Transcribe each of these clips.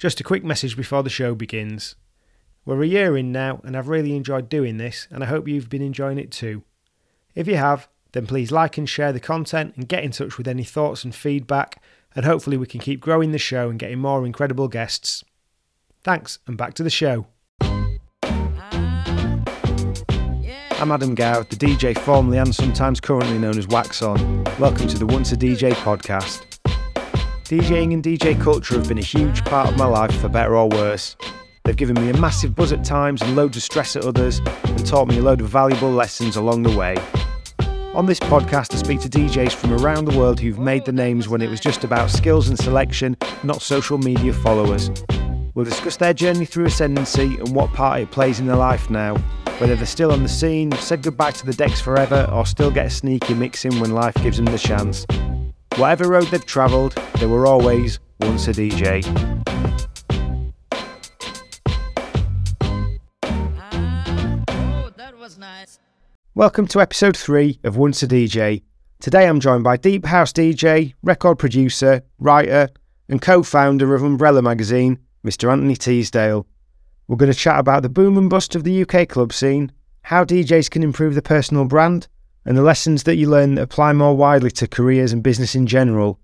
Just a quick message before the show begins. We're a year in now, and I've really enjoyed doing this, and I hope you've been enjoying it too. If you have, then please like and share the content and get in touch with any thoughts and feedback, and hopefully we can keep growing the show and getting more incredible guests. Thanks, and back to the show. I'm Adam Gow, the DJ formerly and sometimes currently known as Wax On. Welcome to the Once a DJ podcast. DJing and DJ culture have been a huge part of my life for better or worse. They've given me a massive buzz at times and loads of stress at others, and taught me a load of valuable lessons along the way. On this podcast, I speak to DJs from around the world who've made the names when it was just about skills and selection, not social media followers. We'll discuss their journey through ascendancy and what part it plays in their life now, whether they're still on the scene, said goodbye to the decks forever, or still get a sneaky mix in when life gives them the chance. Whatever road they've travelled, they were always once a DJ. Welcome to episode 3 of Once a DJ. Today I'm joined by Deep House DJ, record producer, writer, and co founder of Umbrella magazine, Mr. Anthony Teasdale. We're going to chat about the boom and bust of the UK club scene, how DJs can improve their personal brand, and the lessons that you learn that apply more widely to careers and business in general.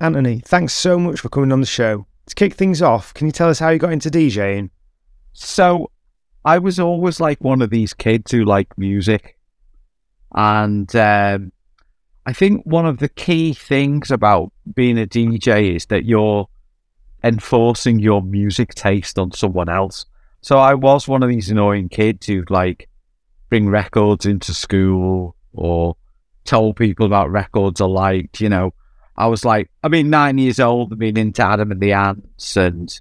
Anthony, thanks so much for coming on the show. To kick things off, can you tell us how you got into DJing? So, I was always like one of these kids who like music. And um, I think one of the key things about being a DJ is that you're enforcing your music taste on someone else. So I was one of these annoying kids who'd like bring records into school or tell people about records I liked. You know, I was like, I mean, nine years old, being into Adam and the Ants and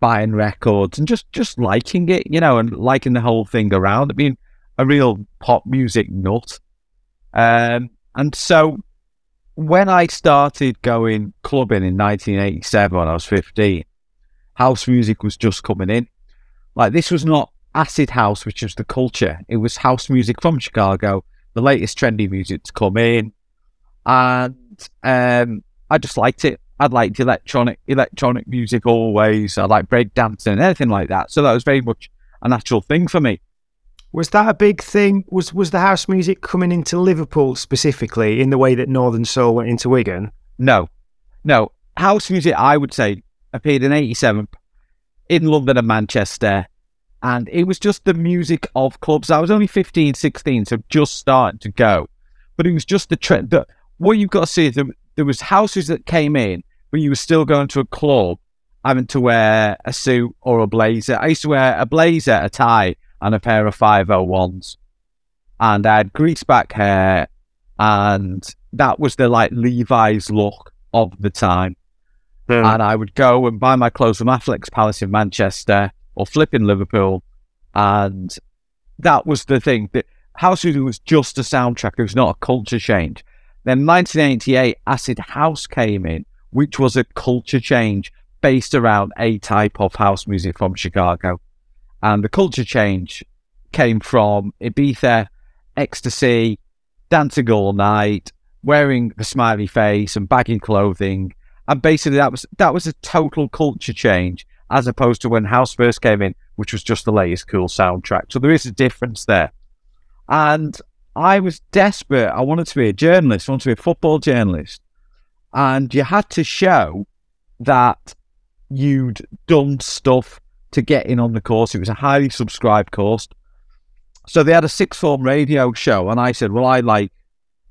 buying records and just just liking it, you know, and liking the whole thing around. I mean, a real pop music nut. Um, and so when I started going clubbing in 1987 when I was 15, house music was just coming in. Like this was not acid house, which was the culture. It was house music from Chicago, the latest trendy music to come in, and um, I just liked it. I liked electronic electronic music always. I like break dancing and anything like that. So that was very much a natural thing for me. Was that a big thing? Was was the house music coming into Liverpool specifically in the way that Northern Soul went into Wigan? No, no. House music, I would say, appeared in '87 in London and Manchester and it was just the music of clubs. I was only 15, 16, so just starting to go. But it was just the trend that what you've got to see is there, there was houses that came in, but you were still going to a club having to wear a suit or a blazer. I used to wear a blazer, a tie, and a pair of 501s. And I had grease back hair, and that was the like Levi's look of the time. Mm. And I would go and buy my clothes from Affleck's Palace in Manchester or flipping Liverpool. And that was the thing that House music was just a soundtrack. It was not a culture change. Then 1988, Acid House came in, which was a culture change based around a type of house music from Chicago. And the culture change came from Ibiza, ecstasy, dancing all night, wearing the smiley face and baggy clothing. And basically that was that was a total culture change as opposed to when House first came in, which was just the latest cool soundtrack. So there is a difference there. And I was desperate. I wanted to be a journalist, I wanted to be a football journalist. And you had to show that you'd done stuff to get in on the course. It was a highly subscribed course. So they had a six form radio show, and I said, Well, I like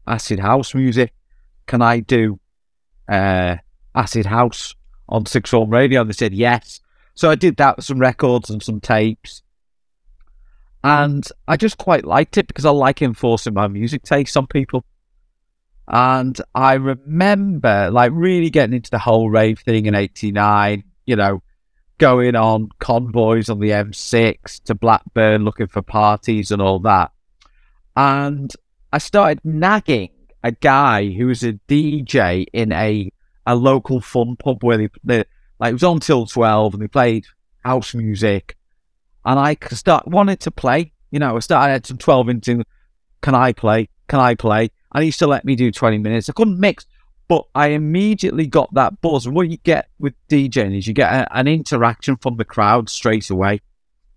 acid house music. Can I do uh, acid house on six form radio? And they said, Yes. So I did that with some records and some tapes. And I just quite liked it because I like enforcing my music taste on people. And I remember like really getting into the whole rave thing in 89, you know, going on convoys on the M6 to Blackburn looking for parties and all that. And I started nagging a guy who was a DJ in a, a local fun pub where they, they, like it was on till twelve, and they played house music, and I start wanted to play. You know, I started at some twelve into. Can I play? Can I play? And he used to let me do twenty minutes. I couldn't mix, But I immediately got that buzz. And what you get with DJing is you get a, an interaction from the crowd straight away.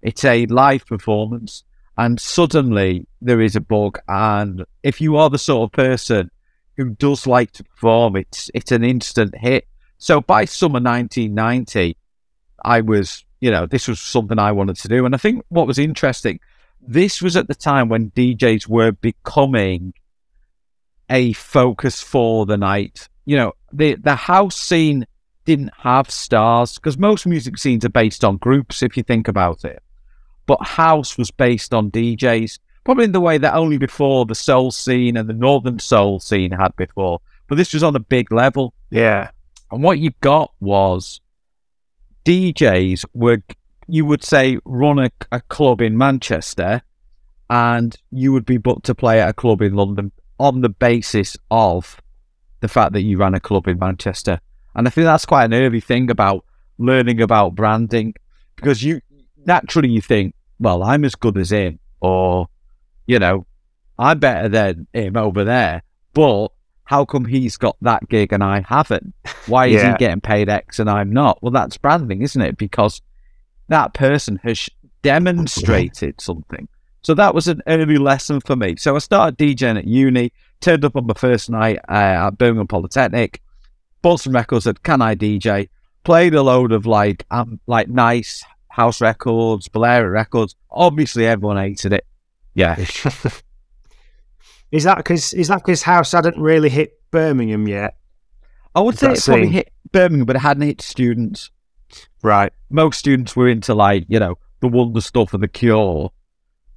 It's a live performance, and suddenly there is a bug. And if you are the sort of person who does like to perform, it's it's an instant hit. So by summer 1990, I was, you know, this was something I wanted to do. And I think what was interesting, this was at the time when DJs were becoming a focus for the night. You know, the the house scene didn't have stars because most music scenes are based on groups, if you think about it. But house was based on DJs, probably in the way that only before the soul scene and the northern soul scene had before. But this was on a big level. Yeah. And what you got was DJs were, you would say, run a, a club in Manchester and you would be booked to play at a club in London on the basis of the fact that you ran a club in Manchester. And I think that's quite an early thing about learning about branding because you naturally you think, well, I'm as good as him, or you know, I'm better than him over there. But how come he's got that gig and I haven't? Why is Yeah. he getting paid X and I'm not? Well, that's branding, isn't it? Because that person has demonstrated something. So that was an early lesson for me. So I started DJing at uni, turned up on my first night uh, at Birmingham Polytechnic, bought some records, said, Can I DJ? Played a load of like um, like nice house records, Bolero records. Obviously, everyone hated it. Yeah. is that because is that because house hadn't really hit Birmingham yet? I would Is say it probably hit Birmingham, but it hadn't hit students. Right. Most students were into like, you know, the wonder stuff and the cure.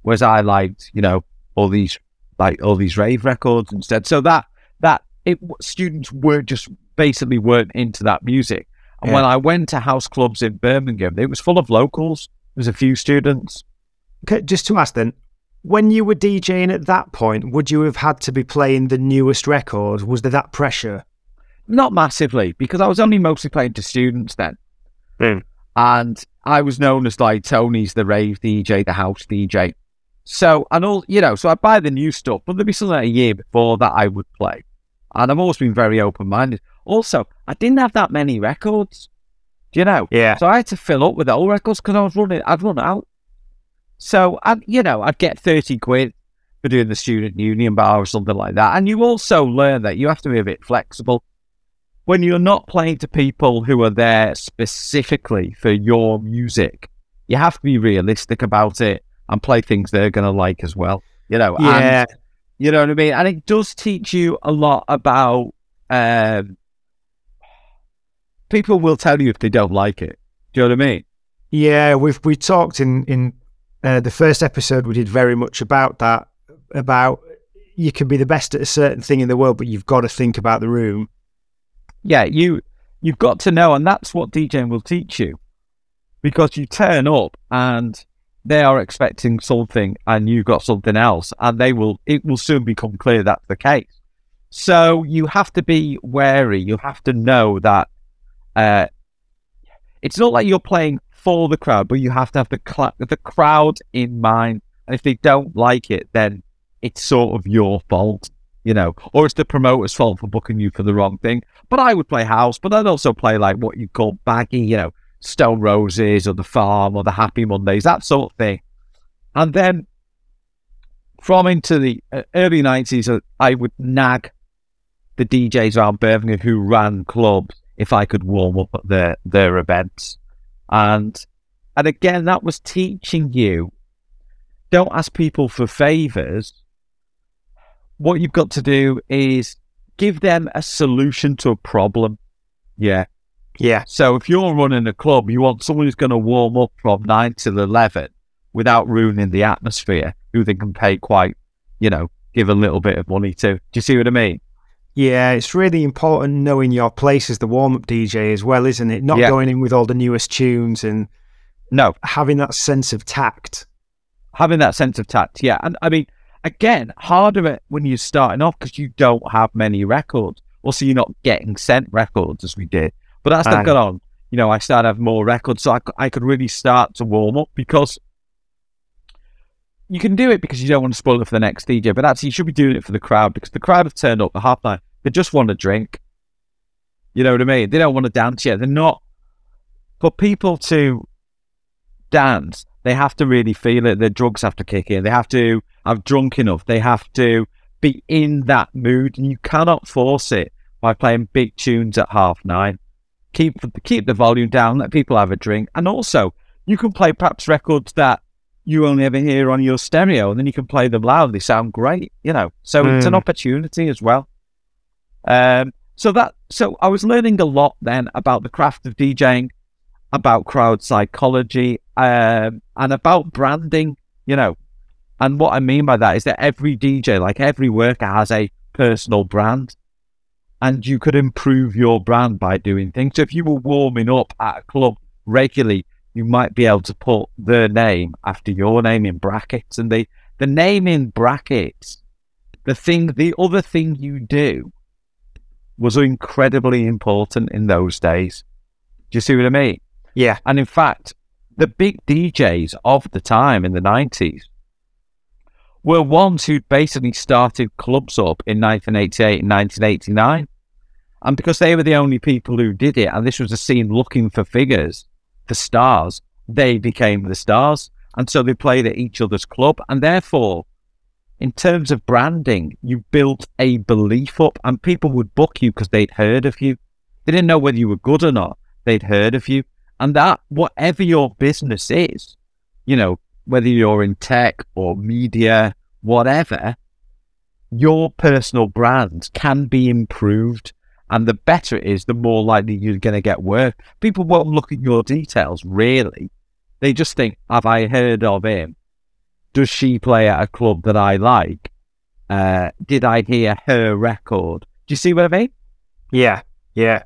Whereas I liked, you know, all these like all these rave records instead. So that that it students were just basically weren't into that music. And Yeah. when I went to house clubs in Birmingham, it was full of locals. There was a few students. Okay, just to ask then, when you were DJing at that point, would you have had to be playing the newest records? Was there that pressure? Not massively, because I was only mostly playing to students then. Hmm. And I was known as like Tony's the rave DJ, the house DJ. So, and all, you know, so I'd buy the new stuff, but there'd be something like a year before that I would play. And I've always been very open minded. Also, I didn't have that many records, do you know? Yeah. So I had to fill up with old records because I was running, I'd run out. So, and you know, I'd get 30 quid for doing the student union bar or something like that. And you also learn that you have to be a bit flexible. When you're not playing to people who are there specifically for your music, you have to be realistic about it and play things they're going to like as well. You know, and Yeah. you know what I mean? And it does teach you a lot about um, people will tell you if they don't like it. Do you know what I mean? Yeah, we've we talked in in uh, the first episode. We did very much about that. About you can be the best at a certain thing in the world, but you've got to think about the room. Yeah, you you've got to know, and that's what DJing will teach you, because you turn up and they are expecting something, and you've got something else, and they will it will soon become clear that's the case. So you have to be wary. You have to know that uh, it's not like you're playing for the crowd, but you have to have the cl- the crowd in mind. And if they don't like it, then it's sort of your fault, you know, or it's the promoter's fault for booking you for the wrong thing. But I would play house, but I'd also play like what you call baggy, you know, Stone Roses or the Farm or the Happy Mondays, that sort of thing. And then from into the uh, early nineties, uh, I would nag the DJs around Birmingham who ran clubs if I could warm up at their their events, and and again that was teaching you don't ask people for favors. What you've got to do is give them a solution to a problem. Yeah. Yeah, So if you're running a club, you want someone who's going to warm up from nine till eleven without ruining the atmosphere, who they can pay quite, you know, give a little bit of money to. Do you see what I mean? Yeah. It's really important knowing your place as the warm up DJ as well, isn't it? Not Yeah. going in with all the newest tunes and No, having that sense of tact. having that sense of tact. Yeah, and I mean, again, harder it when you're starting off because you don't have many records. Also, you're not getting sent records as we did. But as. I've got on, you know, I started having more records, so I, I could really start to warm up because you can do it because you don't want to spoil it for the next DJ, but actually you should be doing it for the crowd because the crowd have turned up at half nine. They just want a drink. You know what I mean? They don't want to dance yet. They're not. For people to dance, they have to really feel it. Their drugs have to kick in. They have to have drunk enough. They have to be in that mood, and you cannot force it by playing big tunes at half nine. Keep keep the volume down. Let people have a drink, and also you can play perhaps records that you only ever hear on your stereo, and then you can play them loud. They sound great, you know. So mm. it's an hmm. opportunity as well. Um, so that so I was learning a lot then about the craft of DJing, about crowd psychology, um, and about branding. You know, and what I mean by that is that every DJ, like every worker, has a personal brand, and you could improve your brand by doing things. So if you were warming up at a club regularly, you might be able to put their name after your name in brackets, and the the name in brackets, the thing, the other thing you do was incredibly important in those days. Do you see what I mean? Yeah. And in fact, the big DJs of the time in the 90s were ones who'd basically started clubs up in 1988 and 1989. And because they were the only people who did it, and this was a scene looking for figures, the stars, they became the stars. And so they played at each other's club. And therefore, in terms of branding, you built a belief up, and people would book you because they'd heard of you. They didn't know whether you were good or not. They'd heard of you. And that, whatever your business is, you know, whether you're in tech or media, whatever, your personal brand can be improved. And the better it is, the more likely you're going to get work. People won't look at your details, really. They just think, have I heard of him? does she play at a club that I like? Uh, did I hear her record? Do you see what I mean? Yeah, yeah.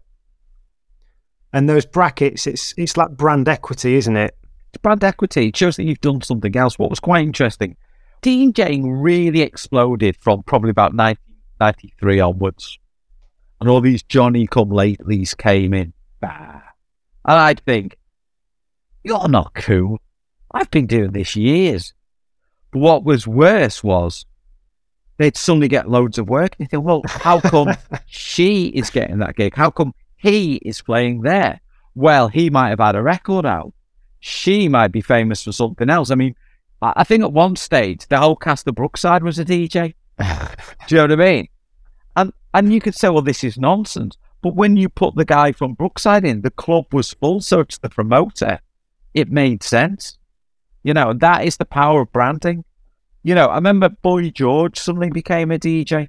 And those brackets, it's it's like brand equity, isn't it? It's brand equity. It shows that you've done something else. What was quite interesting, DJing really exploded from probably about 1993 onwards. And all these Johnny come latelys came in. Bah. And I'd think, you're not cool. I've been doing this years But what was worse was they'd suddenly get loads of work. And you think, well, how come she is getting that gig? How come he is playing there? Well, he might have had a record out. She might be famous for something else. I mean, I think at one stage the whole cast of Brookside was a DJ. Do you know what I mean? And and you could say, well, this is nonsense. But when you put the guy from Brookside in, the club was full, so it's the promoter. It made sense. You know, that is the power of branding. You know, I remember Boy George suddenly became a DJ.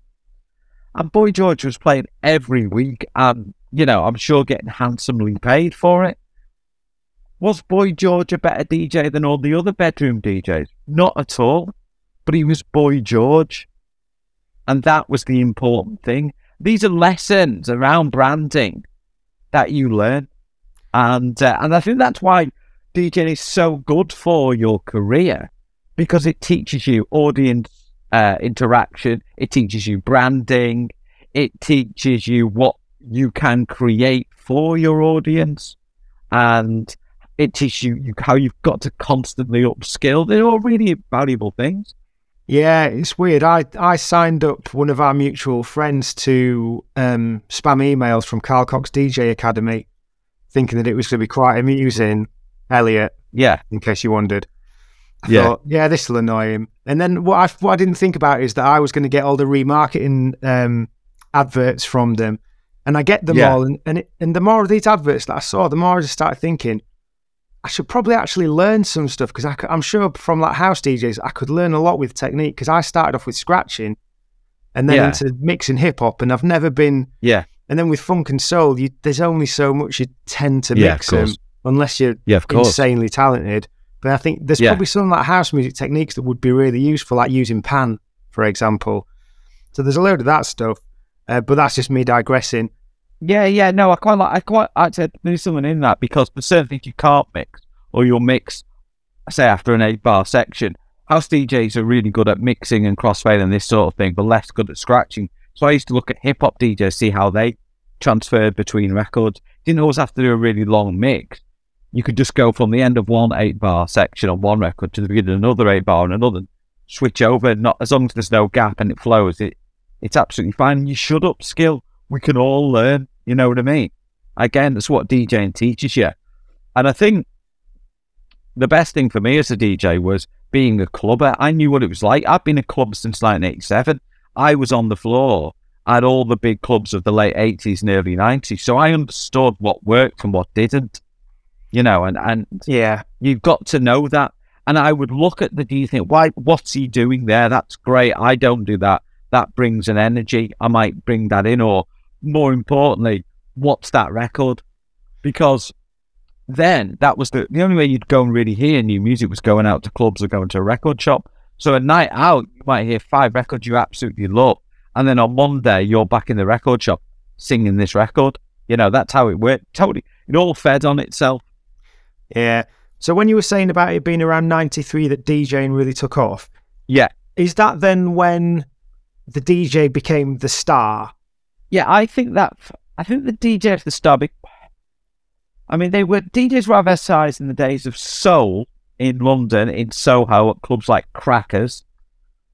And Boy George was playing every week and, you know, I'm sure getting handsomely paid for it. Was Boy George a better DJ than all the other bedroom DJs? Not at all. But he was Boy George. And that was the important thing. These are lessons around branding that you learn. And uh, and I think that's why DJing is so good for your career because it teaches you audience uh, interaction, it teaches you branding, it teaches you what you can create for your audience, and it teaches you how you've got to constantly upskill. They're all really valuable things. Yeah, it's weird. I, I signed up one of our mutual friends to um, spam emails from Carl Cox DJ Academy, thinking that it was going to be quite amusing. Elliot. Yeah. In case you wondered. I yeah. Thought, yeah, this will annoy him. And then what I, what I didn't think about is that I was going to get all the remarketing um, adverts from them. And I get them yeah. all. And, and, it, and the more of these adverts that I saw, the more I just started thinking, I should probably actually learn some stuff because I'm sure from like house DJs, I could learn a lot with technique because I started off with scratching and then yeah. into mixing hip hop. And I've never been. Yeah. And then with funk and soul, you, there's only so much you tend to yeah, mix them unless you're yeah, of course. insanely talented. But I think there's yeah. probably some like house music techniques that would be really useful, like using pan, for example. So there's a load of that stuff, uh, but that's just me digressing. Yeah, yeah, no, I quite like. I quite I said there's something in that because there's certain things you can't mix, or you'll mix, say after an eight bar section. House DJs are really good at mixing and crossfade and this sort of thing, but less good at scratching. So I used to look at hip hop DJs, see how they transferred between records. Didn't always have to do a really long mix you could just go from the end of one eight bar section on one record to the beginning of another eight bar on another, switch over. Not as long as there's no gap and it flows, it it's absolutely fine. You should upskill. We can all learn. You know what I mean? Again, that's what DJing teaches you. And I think the best thing for me as a DJ was being a clubber. I knew what it was like. I've been a club since 1987. I was on the floor at all the big clubs of the late 80s and early 90s. So I understood what worked and what didn't, you know, and, and Yeah. you've got to know that. And I would look at the do you think, why, what's he doing there? That's great. I don't do that. That brings an energy. I might bring that in. Or more importantly, what's that record? Because then that was the, the only way you'd go and really hear new music was going out to clubs or going to a record shop. So a night out, you might hear five records you absolutely love. And then on Monday, you're back in the record shop singing this record. You know, that's how it worked. Totally. It all fed on itself. Yeah. So when you were saying about it being around 93 that DJing really took off, Yeah. is that then when the DJ became the star? Yeah, I think that I think the DJ at the start. I mean, they were DJs were advertised in the days of soul in London, in Soho, at clubs like Crackers,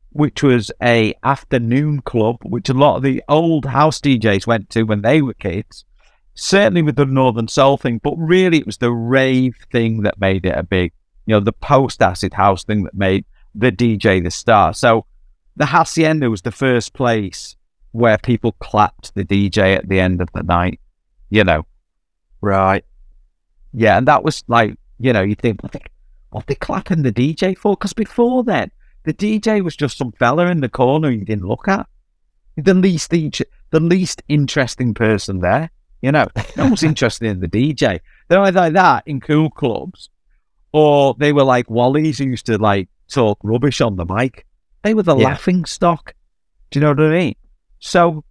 which was a afternoon club, which a lot of the old house DJs went to when they were kids. Certainly with the Northern Soul thing, but really it was the rave thing that made it a big, you know, the post acid house thing that made the DJ the star. So the Hacienda was the first place where people clapped the DJ at the end of the night, you know. Right. Yeah, and that was like, you know, you think, what they, what they clapping the DJ for? Because before then, the DJ was just some fella in the corner you didn't look at. The least each, the least interesting person there. You know, no one's interested in the DJ. They're either like that in cool clubs, or they were like Wallies who used to like talk rubbish on the mic. They were the Yeah. laughing stock. Do you know what I mean? So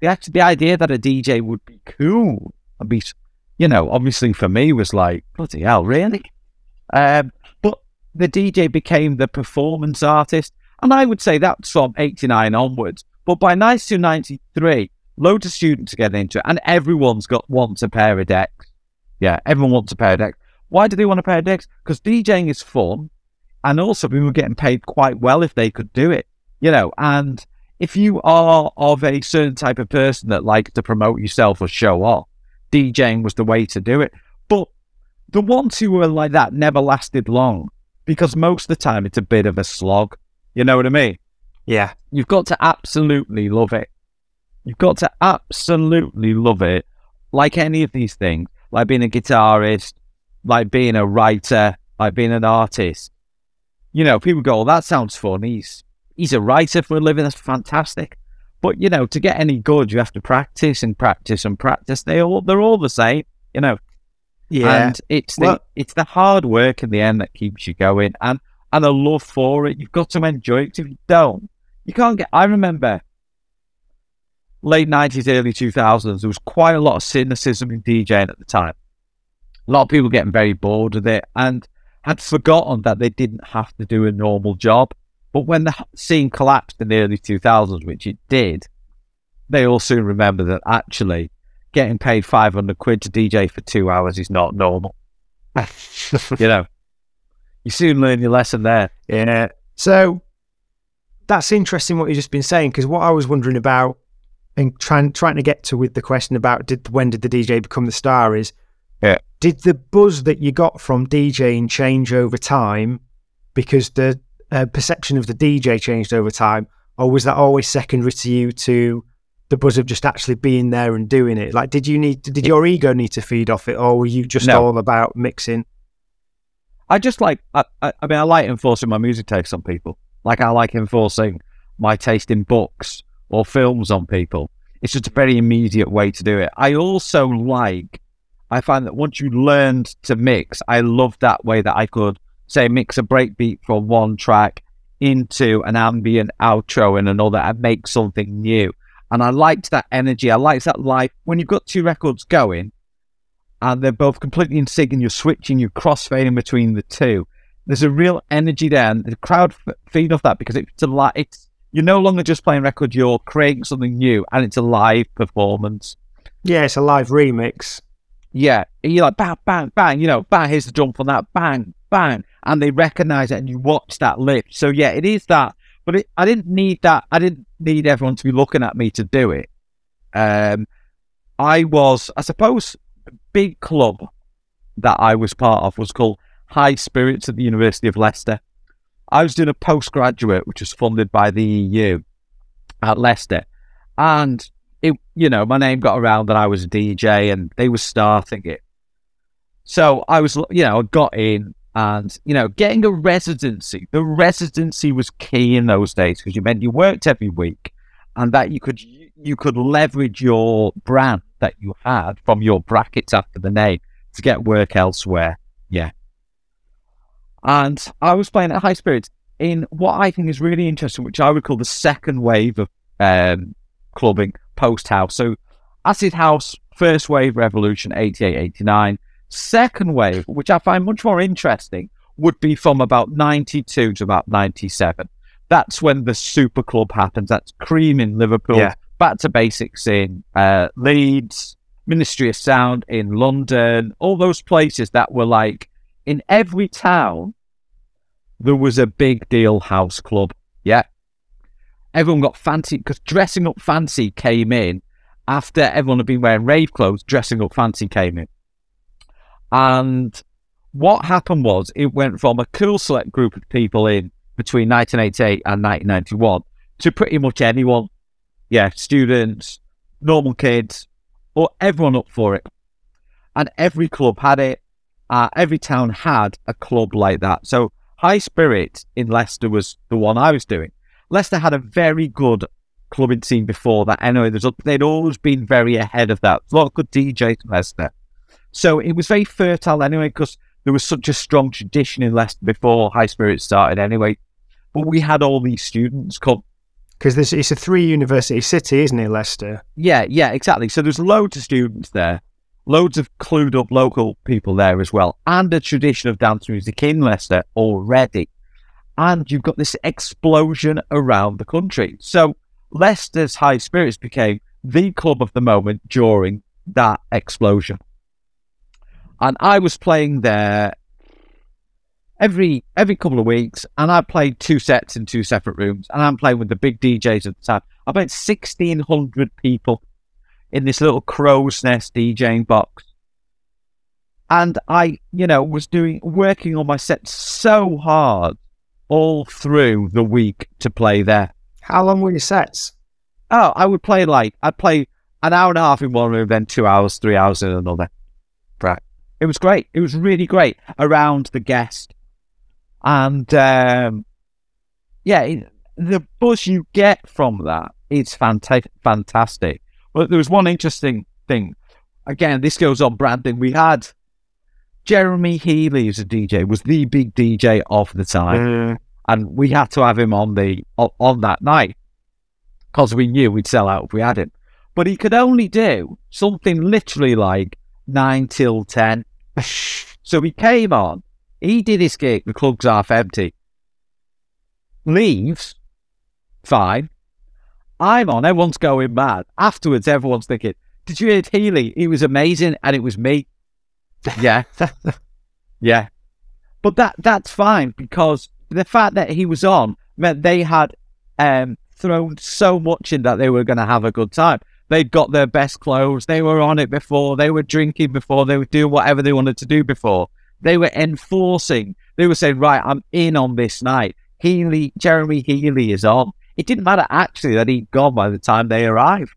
the the idea that a DJ would be cool and be, you know, obviously for me was like bloody hell, really. Um, but the DJ became the performance artist, and I would say that's from '89 onwards. But by 1993, loads of students are getting into it, and everyone's got wants a pair of decks. Yeah, everyone wants a pair of decks. Why do they want a pair of decks? Because DJing is fun, and also people were getting paid quite well if they could do it. You know, and if you are of a certain type of person that likes to promote yourself or show off, DJing was the way to do it. But the ones who were like that never lasted long because most of the time it's a bit of a slog. You know what I mean? Yeah. You've got to absolutely love it. You've got to absolutely love it. Like any of these things, like being a guitarist, like being a writer, like being an artist. You know, people go, oh, that sounds fun. He's he's a writer for a living. That's fantastic. But you know, to get any good, you have to practice and practice and practice. They all they're all the same. You know, Yeah. and it's the Well- it's the hard work in the end that keeps you going, and and a love for it. You've got to enjoy it. If you don't, you can't get. I remember late nineties, early two thousands. There was quite a lot of cynicism in DJing at the time. A lot of people getting very bored with it and had forgotten that they didn't have to do a normal job. But when the scene collapsed in the early two thousands, which it did, they all soon remembered that actually getting paid 500 quid to DJ for two hours is not normal. You know, you soon learn your lesson there. Yeah. So that's interesting what you've just been saying because what I was wondering about and trying trying to get to with the question about did when did the DJ become the star is Yeah. did the buzz that you got from DJing change over time because the uh, perception of the DJ changed over time or was that always secondary to you to the buzz of just actually being there and doing it like did you need did your ego need to feed off it or were you just No. all about mixing I just like, I, I, I mean, I like enforcing my music taste on people. Like, I like enforcing my taste in books or films on people. It's just a very immediate way to do it. I also like, I find that once you learned to mix, I love that way that I could, say, mix a breakbeat from one track into an ambient outro in another and make something new. And I liked that energy. I liked that life. When you've got two records going, and they're both completely in sync and you're switching, you're crossfading between the two. There's a real energy there, and the crowd f- feed off that because it's a li- it's you're no longer just playing record, you're creating something new, and it's a live performance. yeah it's a live remix Yeah, and you're like bang, bang, bang. You know, bang. Here's the jump on that, bang, bang, and they recognize it, and you watch that lift. So yeah, it is that. But it, I didn't need that. I didn't need everyone to be looking at me to do it. Um, I was, I suppose, the big club that I was part of was called High Spirits at the University of Leicester. I was doing a postgraduate, which was funded by the EU at Leicester. And it, you know, my name got around that I was a DJ and they were starting it. So I was, you know, I got in and, you know, getting a residency. The residency was key in those days because you meant you worked every week and that you could you could leverage your brand that you had from your brackets after the name to get work elsewhere. Yeah. And I was playing at High Spirits in what I think is really interesting, which I would call the second wave of um, clubbing post house. So Acid House, first wave revolution, 88, 89. Second wave, which I find much more interesting, would be from about 92 to about 97. That's when the super club happens. That's Cream in Liverpool, Yeah. Back to Basics in uh, Leeds, Ministry of Sound in London, all those places that were like in every town, there was a big deal house club. Yeah. Everyone got fancy because dressing up fancy came in after everyone had been wearing rave clothes, dressing up fancy came in. And what happened was it went from a cool select group of people in between 1988 and 1991 to pretty much anyone. Yeah, students, normal kids, or everyone up for it. And every club had it. Uh, every town had a club like that. So High Spirit in Leicester was the one I was doing. Leicester had a very good clubbing scene before that. Anyway, there's, they'd always been very ahead of that. A lot of good DJs in Leicester. So it was very fertile anyway because there was such a strong tradition in Leicester before High Spirits started anyway. But we had all these students come. Because it's a three university city, isn't it, Leicester? Yeah, yeah, exactly. So there's loads of students there, loads of clued up local people there as well, and a tradition of dance music in Leicester already. And you've got this explosion around the country. So Leicester's High Spirits became the club of the moment during that explosion. And I was playing there every every couple of weeks, and I played two sets in two separate rooms, and I'm playing with the big DJs at the time. I played sixteen hundred people in this little crow's nest DJing box, and I, you know, was doing working on my set so hard all through the week to play there. How long were your sets? Oh, I would play like I'd play an hour and a half in one room, then two hours, three hours in another. Right. It was great. It was really great around the guest, and um, yeah, it, the buzz you get from that is fanta- fantastic. But there was one interesting thing. Again, this goes on branding. We had Jeremy Healy as a DJ was the big DJ of the time Uh, and we had to have him on the on, on that night because we knew we'd sell out if we had him. But he could only do something literally like nine till ten. so he came on, he did his gig, the club's half empty. Leaves, fine. I'm on, everyone's going mad. Afterwards, everyone's thinking, "Did you hear Healy? He was amazing, and it was me." Yeah, yeah. But that that's fine because the fact that he was on meant they had um, thrown so much in that they were going to have a good time. They'd got their best clothes. They were on it before. They were drinking before. They were doing whatever they wanted to do before. They were enforcing. They were saying, right, I'm in on this night. Healy, Jeremy Healy is on. It didn't matter actually that he'd gone by the time they arrived.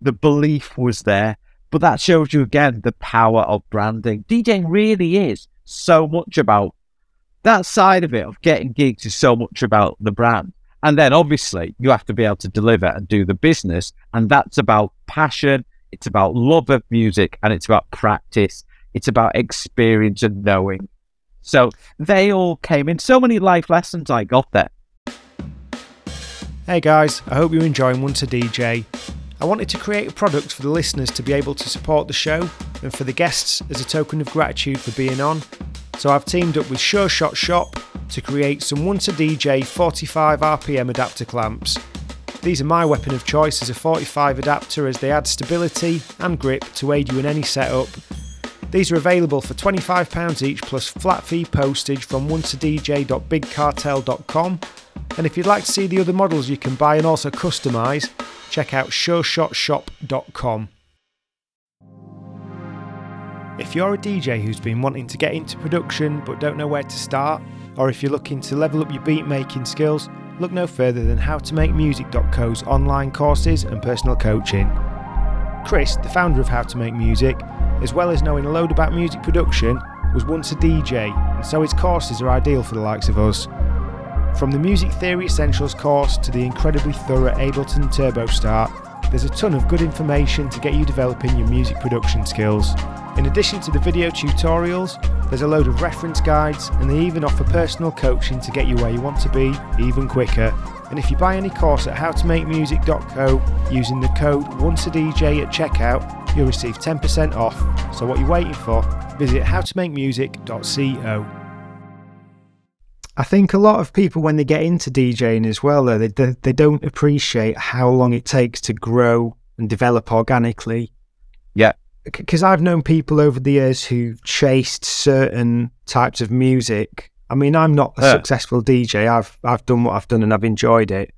The belief was there. But that shows you again the power of branding. DJing really is so much about that side of it of getting gigs is so much about the brand. And then obviously you have to be able to deliver and do the business. And that's about passion. It's about love of music and it's about practice. It's about experience and knowing. So they all came in. So many life lessons I got there. Hey guys, I hope you're enjoying Once a DJ. I wanted to create a product for the listeners to be able to support the show and for the guests as a token of gratitude for being on. So I've teamed up with Sure Shot Shop to create some Once a DJ 45 RPM adapter clamps. These are my weapon of choice as a 45 adapter as they add stability and grip to aid you in any setup. These are available for £25 each plus flat fee postage from onceadj.bigcartel.com. And if you'd like to see the other models you can buy and also customise, check out sureshotshop.com. If you're a DJ who's been wanting to get into production but don't know where to start, or if you're looking to level up your beat making skills, look no further than howtomakemusic.co's online courses and personal coaching. Chris, the founder of How to Make Music, as well as knowing a load about music production, was once a DJ, and so his courses are ideal for the likes of us. From the Music Theory Essentials course to the incredibly thorough Ableton Turbo Start, there's a ton of good information to get you developing your music production skills. In addition to the video tutorials, there's a load of reference guides and they even offer personal coaching to get you where you want to be even quicker. And if you buy any course at howtomakemusic.co using the code onceadj at checkout, you'll receive 10% off. So what are you waiting for? Visit howtomakemusic.co. I think a lot of people, when they get into DJing as well, though, they, they, they don't appreciate how long it takes to grow and develop organically. Yeah. Because I've known people over the years who've chased certain types of music. I mean, I'm not a Yeah. successful DJ. I've I've done what I've done and I've enjoyed it.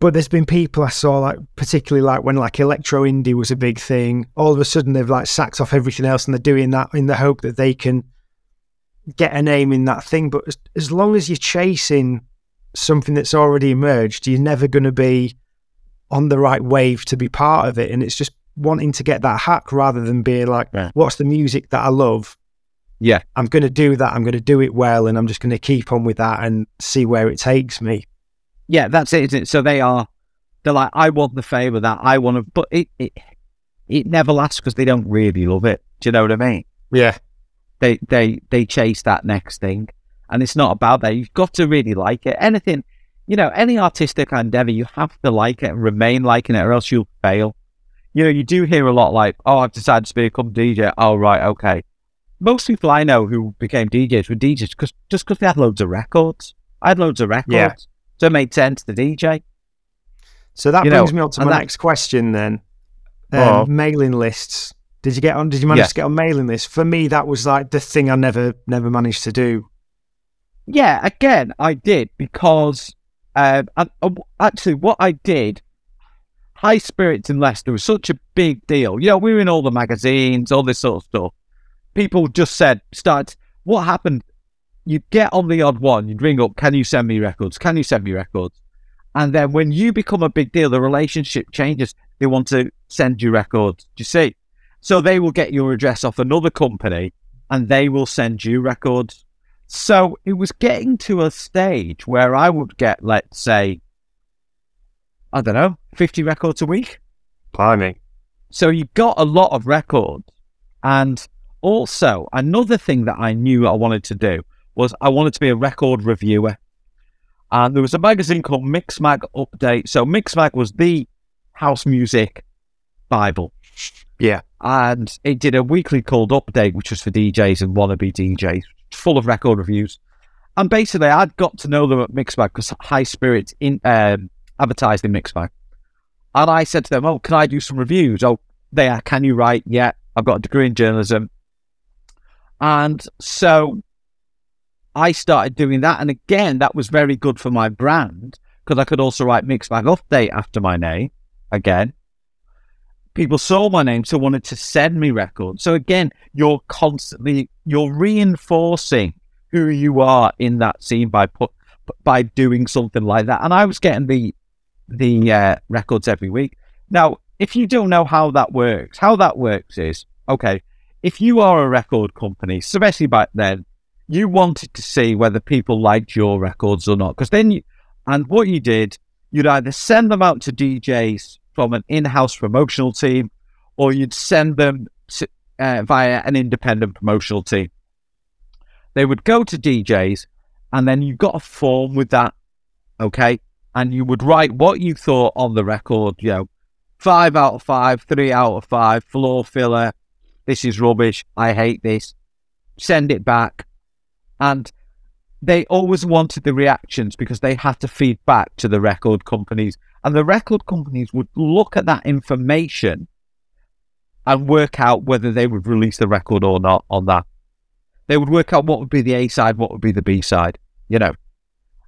But there's been people I saw like particularly like when like electro indie was a big thing. All of a sudden they've like sacked off everything else and they're doing that in the hope that they can get a name in that thing. But as, as long as you're chasing something that's already emerged, you're never going to be on the right wave to be part of it. And it's just wanting to get that hack rather than being like, Yeah. what's the music that I love? Yeah. I'm going to do that. I'm going to do it well. And I'm just going to keep on with that and see where it takes me. Yeah, that's it, isn't it? So they are, they're like, I want the favour that I want to, but it, it, it never lasts because they don't really love it. Do you know what I mean? Yeah. They, they, they chase that next thing. And it's not about that. You've got to really like it. Anything, you know, any artistic endeavour, you have to like it and remain liking it or else you'll fail. You know, you do hear a lot like, oh, I've decided to become a DJ. Oh, right, okay. Most people I know who became DJs were DJs cause, just because they had loads of records. I had loads of records. Yeah. So it made sense to DJ. So that You know, brings me on to my that- next question then. Um, Oh. Mailing lists. Did you get on? Did you manage Yes. to get on mailing lists? For me, that was like the thing I never, never managed to do. Yeah, again, I did because um, and, uh, actually, what I did, High Spirits in Leicester was such a big deal. You know, we were in all the magazines, all this sort of stuff. People just said, "Start." What happened? You'd get on the odd one. You'd ring up, "Can you send me records? Can you send me records?" And then when you become a big deal, the relationship changes. They want to send you records. Do you see? So they will get your address off another company, and they will send you records. So it was getting to a stage where I would get, let's say, I don't know, 50 records a week. Blimey. So you got a lot of records. And also, another thing that I knew I wanted to do was I wanted to be a record reviewer. And there was a magazine called Mixmag Update. So Mixmag was the house music Bible. Yeah. And it did a weekly called Update, which was for DJs and wannabe DJs, full of record reviews. And basically, I'd got to know them at Mixmag because High Spirits in, um, advertised in Mixmag. And I said to them, Oh, can I do some reviews? Oh, they are. Can you write? Yeah, I've got a degree in journalism. And so I started doing that. And again, that was very good for my brand because I could also write Mixmag Update after my name again. People saw my name, so wanted to send me records. So again, you're constantly you're reinforcing who you are in that scene by put by doing something like that. And I was getting the the uh, records every week. Now, if you don't know how that works, how that works is okay. If you are a record company, especially back then, you wanted to see whether people liked your records or not, because then you, and what you did, you'd either send them out to DJs from an in-house promotional team, or you'd send them to, uh, via an independent promotional team. They would go to DJs, and then you got a form with that, okay, and you would write what you thought on the record, you know, five out of five, three out of five, floor filler, this is rubbish, I hate this, send it back. And they always wanted the reactions because they had to feed back to the record companies. And the record companies would look at that information and work out whether they would release the record or not on that. They would work out what would be the A side, what would be the B side, you know.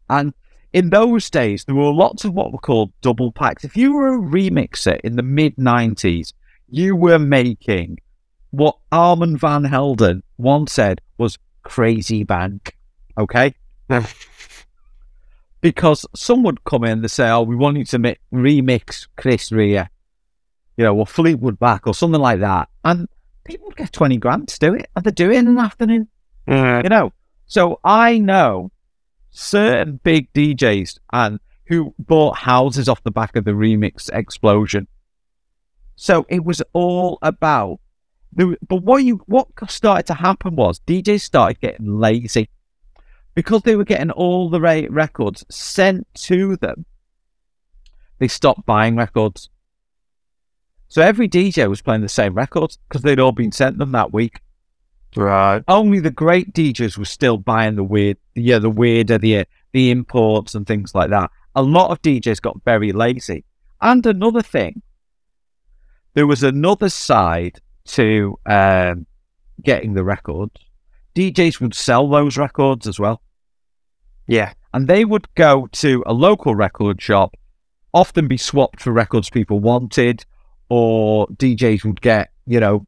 And in those days, there were lots of what were called double packs. If you were a remixer in the mid 90s, you were making what Armand Van Helden once said was crazy bank. Okay? because some would come in and say, oh, we want you to mi- remix Chris Rea, you know, or Fleetwood Mac or something like that. And people would get 20 grand to do it, and they do it in an afternoon, Mm. you know. So I know certain big DJs and who bought houses off the back of the remix explosion. So it was all about the, but what you what started to happen was DJs started getting lazy because they were getting all the ra- records sent to them. They stopped buying records. So every DJ was playing the same records because they'd all been sent them that week. Right. Only the great DJs were still buying the weird, yeah, the weirder, the the imports and things like that. A lot of DJs got very lazy. And another thing, there was another side to um, getting the records. DJs would sell those records as well. Yeah. And they would go to a local record shop, often be swapped for records people wanted, or DJs would get, you know,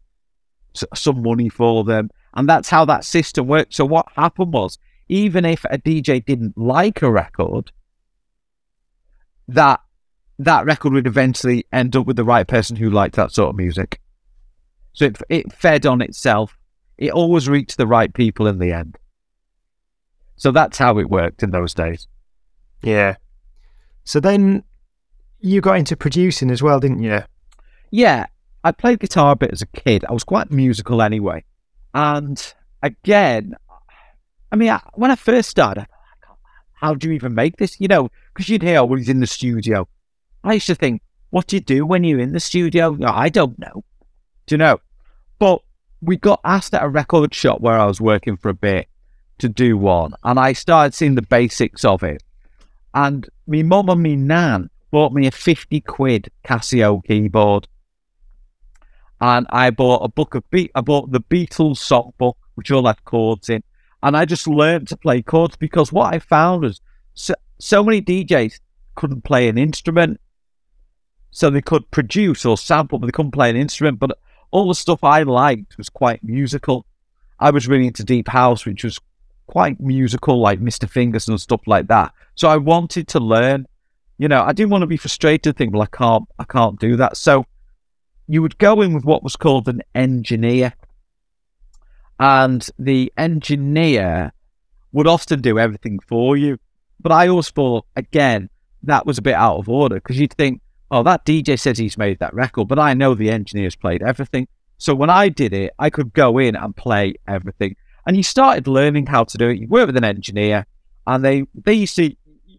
some money for them. And that's how that system worked. So what happened was, even if a DJ didn't like a record, that that record would eventually end up with the right person who liked that sort of music. So it, it fed on itself. It always reached the right people in the end. So that's how it worked in those days. Yeah. So then you got into producing as well, didn't you? Yeah, I played guitar a bit as a kid. I was quite musical anyway. And again, I mean, I, when I first started, I thought, how do you even make this? You know, because you'd hear, oh, well, he's in the studio. I used to think, what do you do when you're in the studio? No, I don't know. Do you know? But we got asked at a record shop where I was working for a bit to do one, and I started seeing the basics of it. And me mum and me nan bought me a 50 quid Casio keyboard. And I bought a book of beat. I bought the Beatles songbook, which all had chords in. And I just learned to play chords because what I found was so, so many DJs couldn't play an instrument. So they could produce or sample, but they couldn't play an instrument. But all the stuff I liked was quite musical. I was really into deep house, which was quite musical, like Mr. Fingers and stuff like that. So I wanted to learn. You know, I didn't want to be frustrated, think, well, I can't, I can't do that. So you would go in with what was called an engineer, and the engineer would often do everything for you. But I always thought, again, that was a bit out of order because you'd think, oh, that DJ says he's made that record, but I know the engineer's played everything. So when I did it, I could go in and play everything. And you started learning how to do it. You work with an engineer, and they they used to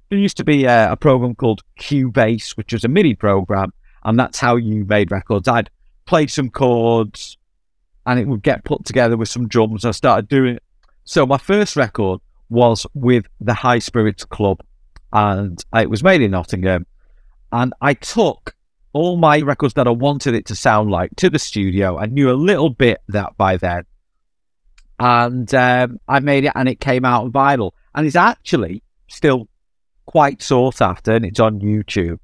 there used to be a, a program called Cubase, which was a MIDI program, and that's how you made records. I'd play some chords, and it would get put together with some drums. I started doing it. So my first record was with the High Spirits Club, and it was made in Nottingham. And I took all my records that I wanted it to sound like to the studio. I knew a little bit that by then, and um, I made it, and it came out on vinyl, and it's actually still quite sought after, and it's on YouTube.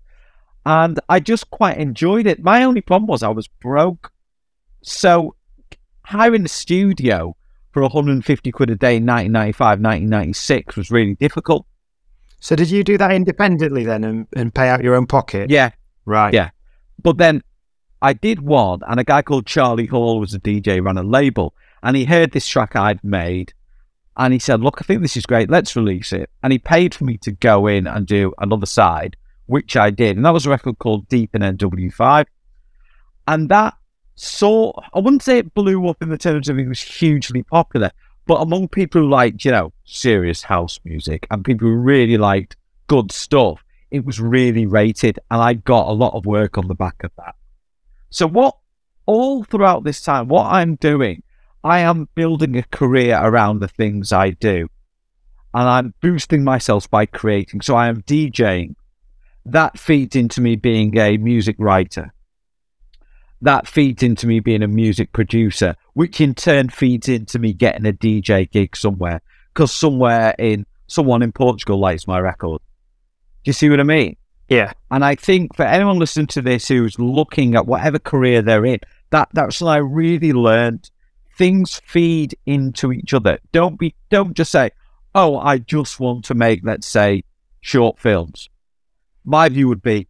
And I just quite enjoyed it. My only problem was I was broke, so hiring a studio for 150 quid a day in 1995, 1996 was really difficult. So did you do that independently then and, and pay out your own pocket? Yeah, Right. Yeah. But then I did one, and a guy called Charlie Hall was a DJ, ran a label, and he heard this track I'd made, and he said, "Look, I think this is great. Let's release it." And he paid for me to go in and do another side, which I did, and that was a record called Deep in NW5, and that sort I wouldn't say it blew up in the terms of it was hugely popular, but among people who liked, you know, serious house music and people who really liked good stuff, it was really rated, and I got a lot of work on the back of that. So, what all throughout this time, what I'm doing, I am building a career around the things I do, and I'm boosting myself by creating. So, I am DJing. That feeds into me being a music writer. That feeds into me being a music producer, which in turn feeds into me getting a DJ gig somewhere because somewhere in someone in Portugal likes my record. Do you see what I mean? Yeah. And I think for anyone listening to this who's looking at whatever career they're in, That that's what I really learned. Things feed into each other. Don't be don't just say, "Oh, I just want to make let's say short films." My view would be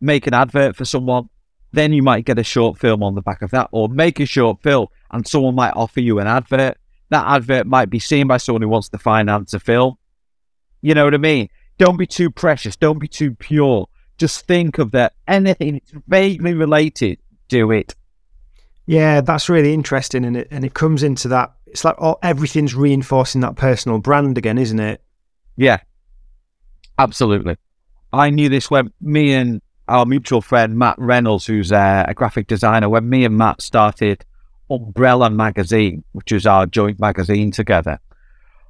make an advert for someone, then you might get a short film on the back of that, or make a short film and someone might offer you an advert. That advert might be seen by someone who wants to finance a film. You know what I mean? Don't be too precious. Don't be too pure. Just think of that anything that's vaguely related, do it. Yeah, that's really interesting, and it and it comes into that. It's like oh, everything's reinforcing that personal brand again, isn't it? Yeah, absolutely. I knew this when me and our mutual friend Matt Reynolds, who's a, a graphic designer, when me and Matt started Umbrella magazine, which is our joint magazine together.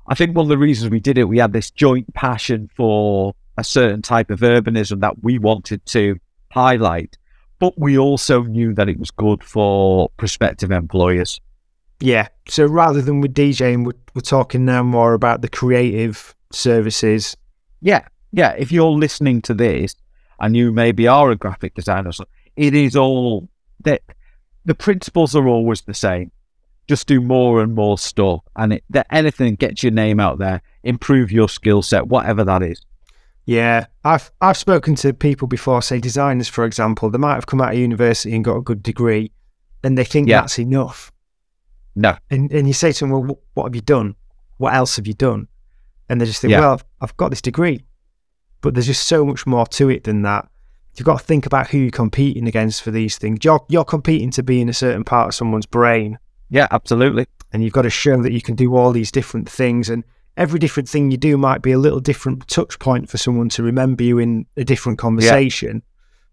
I think one of the reasons we did it, we had this joint passion for a certain type of urbanism that we wanted to highlight, but we also knew that it was good for prospective employers. Yeah. So rather than with DJing, we're, we're talking now more about the creative services. Yeah, yeah. If you're listening to this and you maybe are a graphic designer, So it is all that the principles are always the same. Just do more and more stuff, and it, that anything gets your name out there, improve your skill set, whatever that is. Yeah, I've I've spoken to people before, say designers, for example. They might have come out of university and got a good degree, and they think Yeah. that's enough. No, And and you say to them, "Well, what have you done? What else have you done?" And they just think, Yeah. "Well, I've, I've got this degree," but there's just so much more to it than that. You've got to think about who you're competing against for these things. You're you're competing to be in a certain part of someone's brain, yeah, absolutely. and you've got to show that you can do all these different things. And every different thing you do might be a little different touch point for someone to remember you in a different conversation.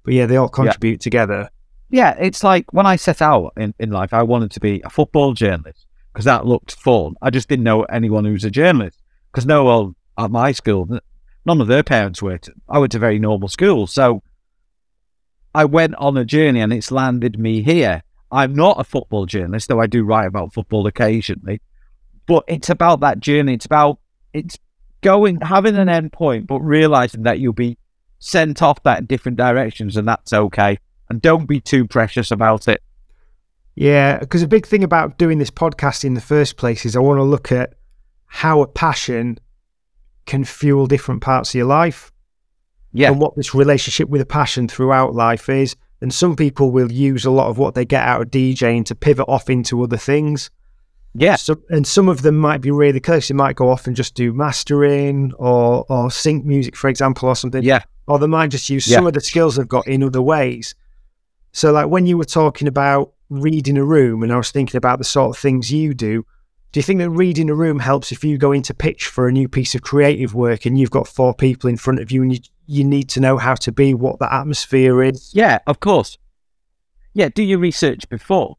But yeah, they all contribute together. Yeah, it's like when I set out in, in life, I wanted to be a football journalist because that looked fun. I just didn't know anyone who was a journalist because no one at my school, none of their parents were. I went to very normal school. So I went on a journey and it's landed me here. I'm not a football journalist, though I do write about football occasionally. But it's about that journey. It's about, it's going, having an end point, but realizing that you'll be sent off that in different directions and that's okay and don't be too precious about it. Yeah, because a big thing about doing this podcast in the first place is I want to look at how a passion can fuel different parts of your life Yeah, and what this relationship with a passion throughout life is. And some people will use a lot of what they get out of DJing to pivot off into other things. yeah, So, and some of them might be really close. They might go off and just do mastering or or sync music, for example, or something. yeah, Or they might just use Yeah. some of the skills they've got in other ways. So, like when you were talking about reading a room, and I was thinking about the sort of things you do. Do you think that reading a room helps if you go into pitch for a new piece of creative work and you've got four people in front of you and you, you need to know how to be, what the atmosphere is? yeah, of course. Yeah, do your research before.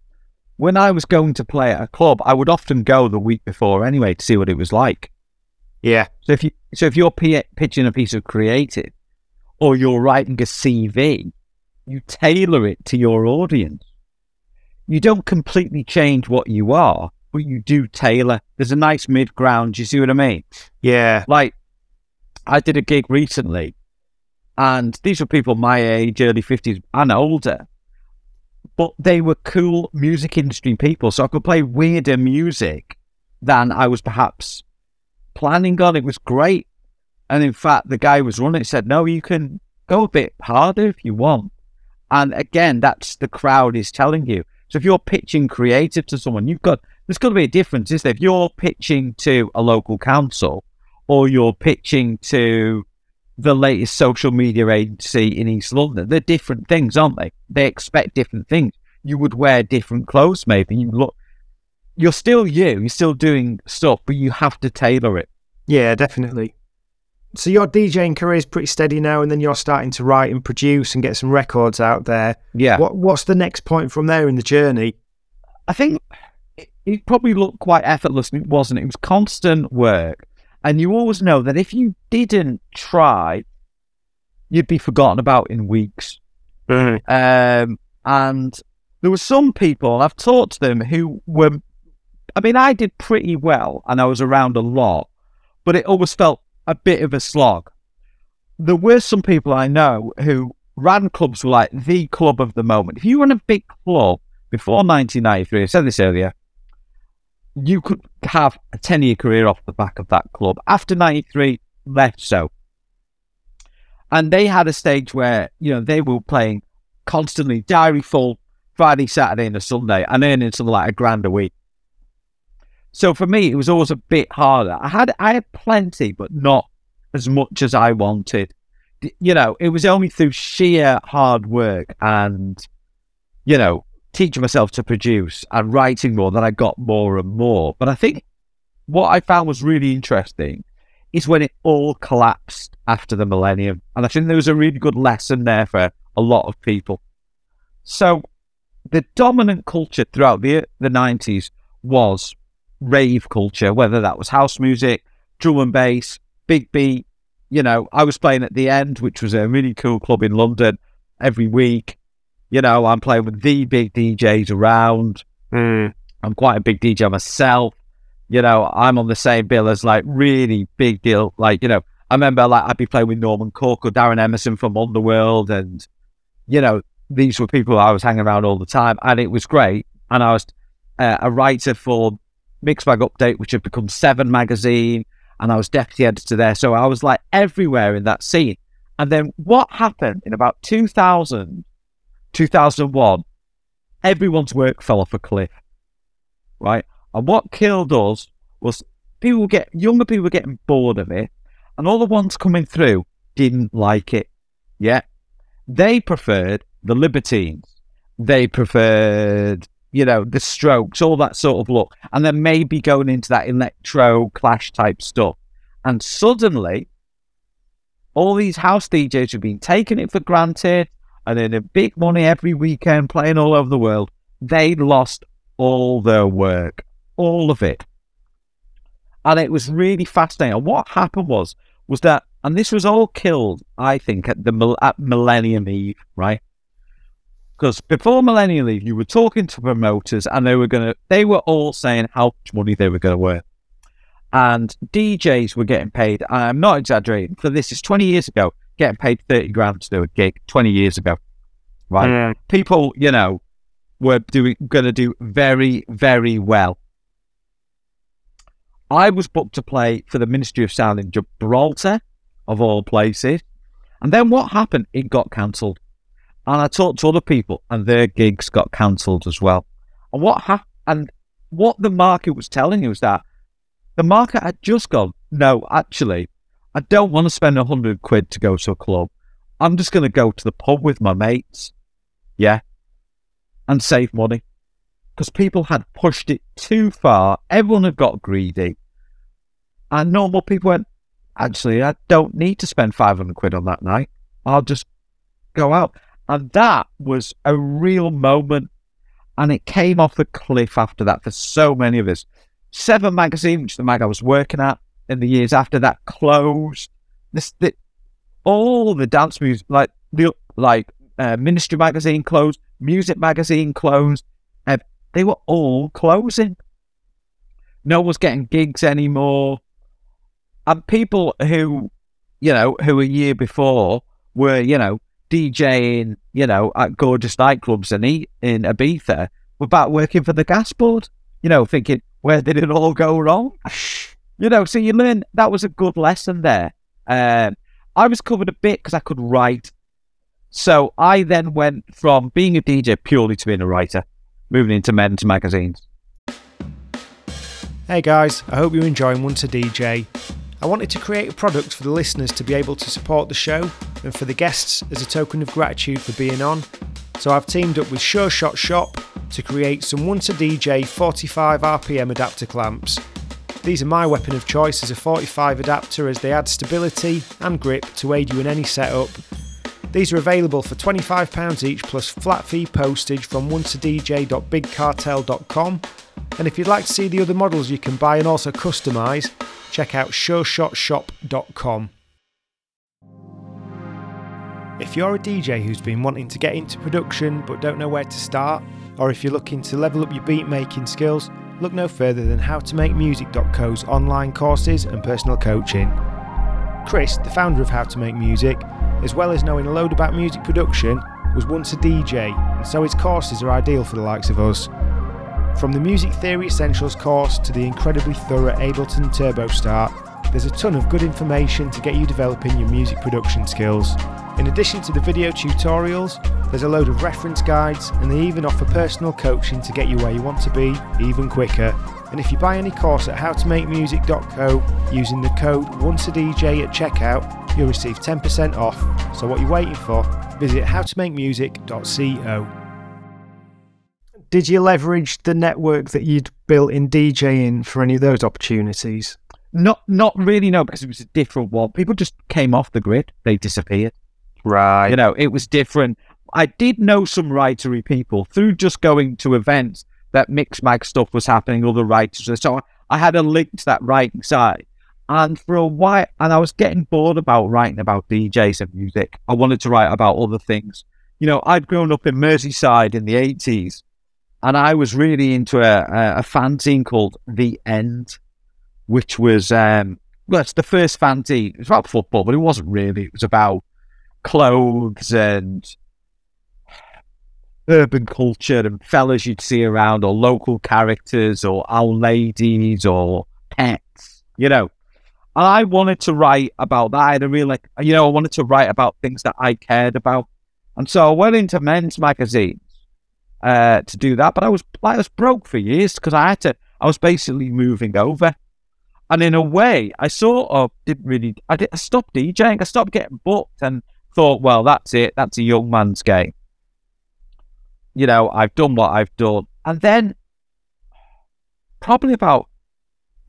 When I was going to play at a club, I would often go the week before anyway to see what it was like. Yeah. So if you so if you're p- pitching a piece of creative or you're writing a CV, you tailor it to your audience. You don't completely change what you are, but you do tailor. There's a nice mid ground. You see what I mean? Yeah. Like, I did a gig recently, and these were people my age, early 50s and older, but they were cool music industry people. So I could play weirder music than I was perhaps planning on. It was great. And in fact, the guy who was running it said, No, you can go a bit harder if you want. And again, that's the crowd is telling you. So if you're pitching creative to someone, you've got there's got to be a difference, is there? If you're pitching to a local council or you're pitching to the latest social media agency in East London, they're different things, aren't they? They expect different things. You would wear different clothes, maybe. You look, you're still you. You're still doing stuff, but you have to tailor it. Yeah, definitely. So your DJing career is pretty steady now, and then you're starting to write and produce and get some records out there. Yeah. What What's the next point from there in the journey? I think it, probably looked quite effortless, and it wasn't. It was constant work. And you always know that if you didn't try, you'd be forgotten about in weeks. Um, and there were some people, I've talked to them, who were, I mean, I did pretty well and I was around a lot, but it always felt a bit of a slog. There were some people I know who ran clubs were like the club of the moment. If you run a big club before 1993, I said this earlier, you could have a 10 year career off the back of that club. After 93, less so. And they had a stage where, you know, they were playing constantly, diary full, Friday, Saturday, and a Sunday, and earning something like a grand a week. So for me, it was always a bit harder. I had I had plenty, but not as much as I wanted. You know, it was only through sheer hard work and, you know, teaching myself to produce and writing more that I got more and more. But I think what I found was really interesting is when it all collapsed after the millennium. And I think there was a really good lesson there for a lot of people. So the dominant culture throughout the the 90s was rave culture, whether that was house music, drum and bass, big beat. You know, I was playing at the end, which was a really cool club in London every week. You know, I'm playing with the big DJs around. Mm. I'm quite a big DJ myself. You know, I'm on the same bill as like really big deal. Like, you know, I remember like I'd be playing with Norman Cook or Darren Emerson from Underworld, and you know, these were people I was hanging around all the time, and it was great. And I was uh, a writer for Mixmag Update, which had become Seven magazine, and I was deputy editor there. So I was like everywhere in that scene. And then what happened in about 2000, 2001, everyone's work fell off a cliff, right? And what killed us was people get younger people were getting bored of it, and all the ones coming through didn't like it. Yeah, they preferred the Libertines. They preferred, you know, the Strokes, all that sort of look, and then maybe going into that electro clash type stuff. And suddenly, all these house DJs have been taking it for granted and earning big money every weekend, playing all over the world. They lost all their work, all of it. And it was really fascinating. And what happened was, was that, and this was all killed, I think, at the at Millennium Eve, right? Because before Millennium Eve, you were talking to promoters, and they were gonna, they were all saying how much money they were gonna earn, and DJs were getting paid. I'm not exaggerating. For this is 20 years ago, getting paid 30 grand to do a gig. 20 years ago, right? Mm. People, you know, were doing going to do very, very well. I was booked to play for the Ministry of Sound in Gibraltar, of all places. And then what happened? It got cancelled. And I talked to other people, and their gigs got cancelled as well. And what happened? And what the market was telling you was that the market had just gone, no, actually, I don't want to spend a hundred quid to go to a club. I'm just going to go to the pub with my mates. Yeah. And save money. Because people had pushed it too far. Everyone had got greedy. And normal people went, actually, I don't need to spend 500 quid on that night. I'll just go out. And that was a real moment. And it came off the cliff after that for so many of us. Seven magazine, which is the mag I was working at in the years after that, closed. This, the, all the dance music, like the like uh, Ministry magazine closed, Muzik magazine closed. Uh, they were all closing. No one's getting gigs anymore. And people who, you know, who a year before were, you know, DJing, you know, at gorgeous nightclubs in, e- in Ibiza were back working for the gas board, you know, thinking, where did it all go wrong? You know, so you learn that was a good lesson there. Um, I was covered a bit because I could write. So I then went from being a DJ purely to being a writer, moving into men's magazines. Hey guys, I hope you're enjoying Once a DJ. I wanted to create a product for the listeners to be able to support the show and for the guests as a token of gratitude for being on. So I've teamed up with Sure Shot Shop to create some Once a DJ 45 RPM adapter clamps. These are my weapon of choice as a 45 adapter as they add stability and grip to aid you in any setup. These are available for £25 each plus flat fee postage from onceadj.bigcartel.com. And if you'd like to see the other models you can buy and also customise, check out sureshotshop.com. If you're a DJ who's been wanting to get into production but don't know where to start, or if you're looking to level up your beat making skills, look no further than howtomakemusic.co's online courses and personal coaching. Chris, the founder of How to Make Music, as well as knowing a load about music production, was once a DJ, and so his courses are ideal for the likes of us. From the Music Theory Essentials course to the incredibly thorough Ableton Turbo Start, there's a ton of good information to get you developing your music production skills. In addition to the video tutorials, there's a load of reference guides, and they even offer personal coaching to get you where you want to be even quicker. And if you buy any course at howtomakemusic.co using the code onceadj at checkout, you'll receive 10% off. So what are you waiting for? Visit howtomakemusic.co. Did you leverage the network that you'd built in DJing for any of those opportunities? Not not really, no, because it was a different one. People just came off the grid. They disappeared. Right. You know, it was different. I did know some writery people through just going to events that Mixmag stuff was happening, other writers. So I had a link to that writing side. And for a while, and I was getting bored about writing about DJs and music. I wanted to write about other things. You know, I'd grown up in Merseyside in the 80s, and I was really into a, a, a fanzine called The End, which was, um, well, it's the first fanzine. It was about football, but it wasn't really. It was about clothes and urban culture and fellas you'd see around, or local characters, or old ladies, or pets, you know. And I wanted to write about that. I had a real, like, you know, I wanted to write about things that I cared about. And so I went into men's magazines uh, to do that. But I was, I was broke for years because I had to, I was basically moving over. And in a way, I sort of didn't really, I, did, I stopped DJing, I stopped getting booked and thought, well, that's it. That's a young man's game you know, I've done what I've done. And then probably about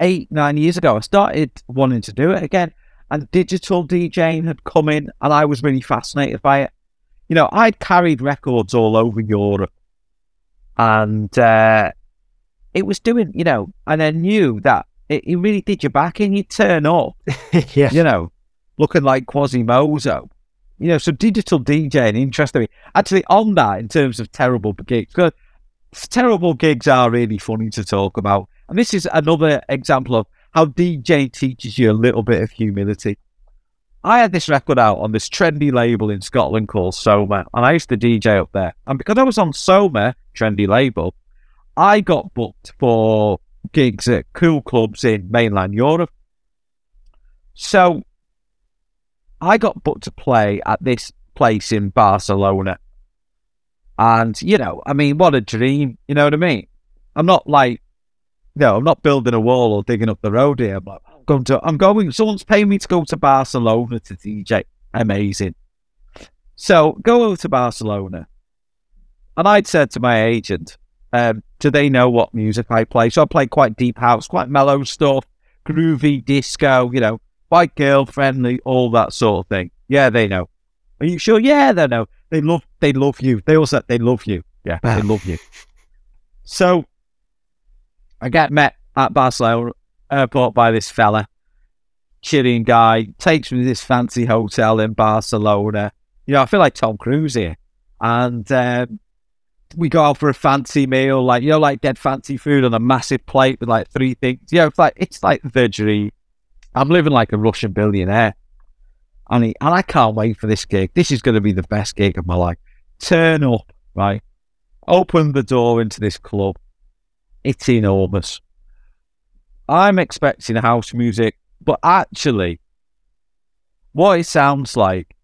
eight, nine years ago, I started wanting to do it again. And digital DJing had come in, and I was really fascinated by it. You know, I'd carried records all over Europe, and uh, it was doing, you know, and I knew that it, it really did your back in. You turn up, yeah. you know, looking like Quasimodo, you know, so digital DJing interested me. Actually, on that, in terms of terrible gigs, because terrible gigs are really funny to talk about. And this is another example of how DJ teaches you a little bit of humility. I had this record out on this trendy label in Scotland called Soma, and I used to DJ up there. And because I was on Soma, trendy label, I got booked for gigs at cool clubs in mainland Europe. So I got booked to play at this place in Barcelona. And, you know, I mean, what a dream. You know what I mean? I'm not like, no, I'm not building a wall or digging up the road here. I'm like, I'm going to, I'm going, someone's paying me to go to Barcelona to DJ. Amazing. So go over to Barcelona. And I'd said to my agent, um, do they know what music I play? So I play quite deep house, quite mellow stuff, groovy disco, you know, quite girl friendly, all that sort of thing. Yeah, they know. Are you sure? Yeah, they know. They love they love you. They all said they love you. Yeah, they love you. So I get met at Barcelona airport by this fella, Chilean guy, takes me to this fancy hotel in Barcelona. You know, I feel like Tom Cruise here. And um, we go out for a fancy meal, like you know, like dead fancy food on a massive plate with like three things. You know, it's like it's like the dream. I'm living like a Russian billionaire. And, he, and I can't wait for this gig. This is going to be the best gig of my life. Turn up, right? Open the door into this club. It's enormous. I'm expecting house music, but actually, what it sounds like,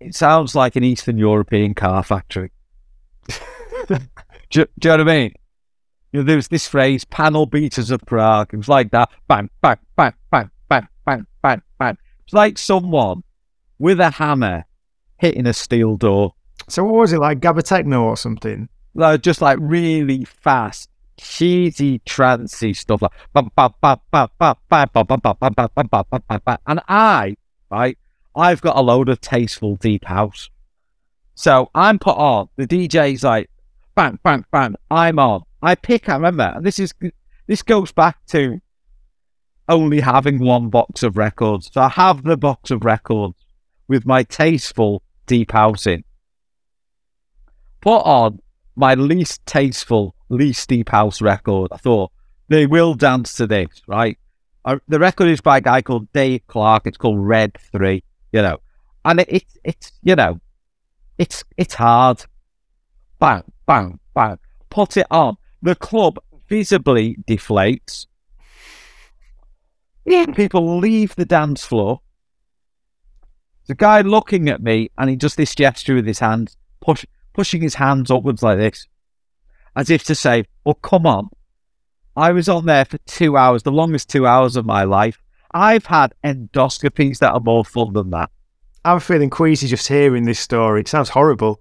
it sounds like an Eastern European car factory. do, do, you know what I mean? You know, there was this phrase, panel beaters of Prague. It was like that. Bang, bang, bang, bang, bang, bang, bang. It's like someone with a hammer hitting a steel door. So what was it like, Gabba Techno or something? Like, just like really fast, cheesy, trancy stuff like and I, right, I've got a load of tasteful deep house. So I'm put on. The DJ's like, bang, bang, bang. I'm on. I pick. I remember, and this is this goes back to only having one box of records. So I have the box of records with my tasteful deep house in. Put on my least tasteful, least deep house record. I thought they will dance to this, right? Uh, the record is by a guy called Dave Clarke. It's called Red Three, you know, and it, it it's you know, It's it's hard. Bang, bang, bang. Put it on. The club visibly deflates. People leave the dance floor. The guy looking at me, and he does this gesture with his hands, push, pushing his hands upwards like this, as if to say, "Well, come on." I was on there for two hours, the longest two hours of my life. I've had endoscopies that are more fun than that. I'm feeling queasy just hearing this story. It sounds horrible.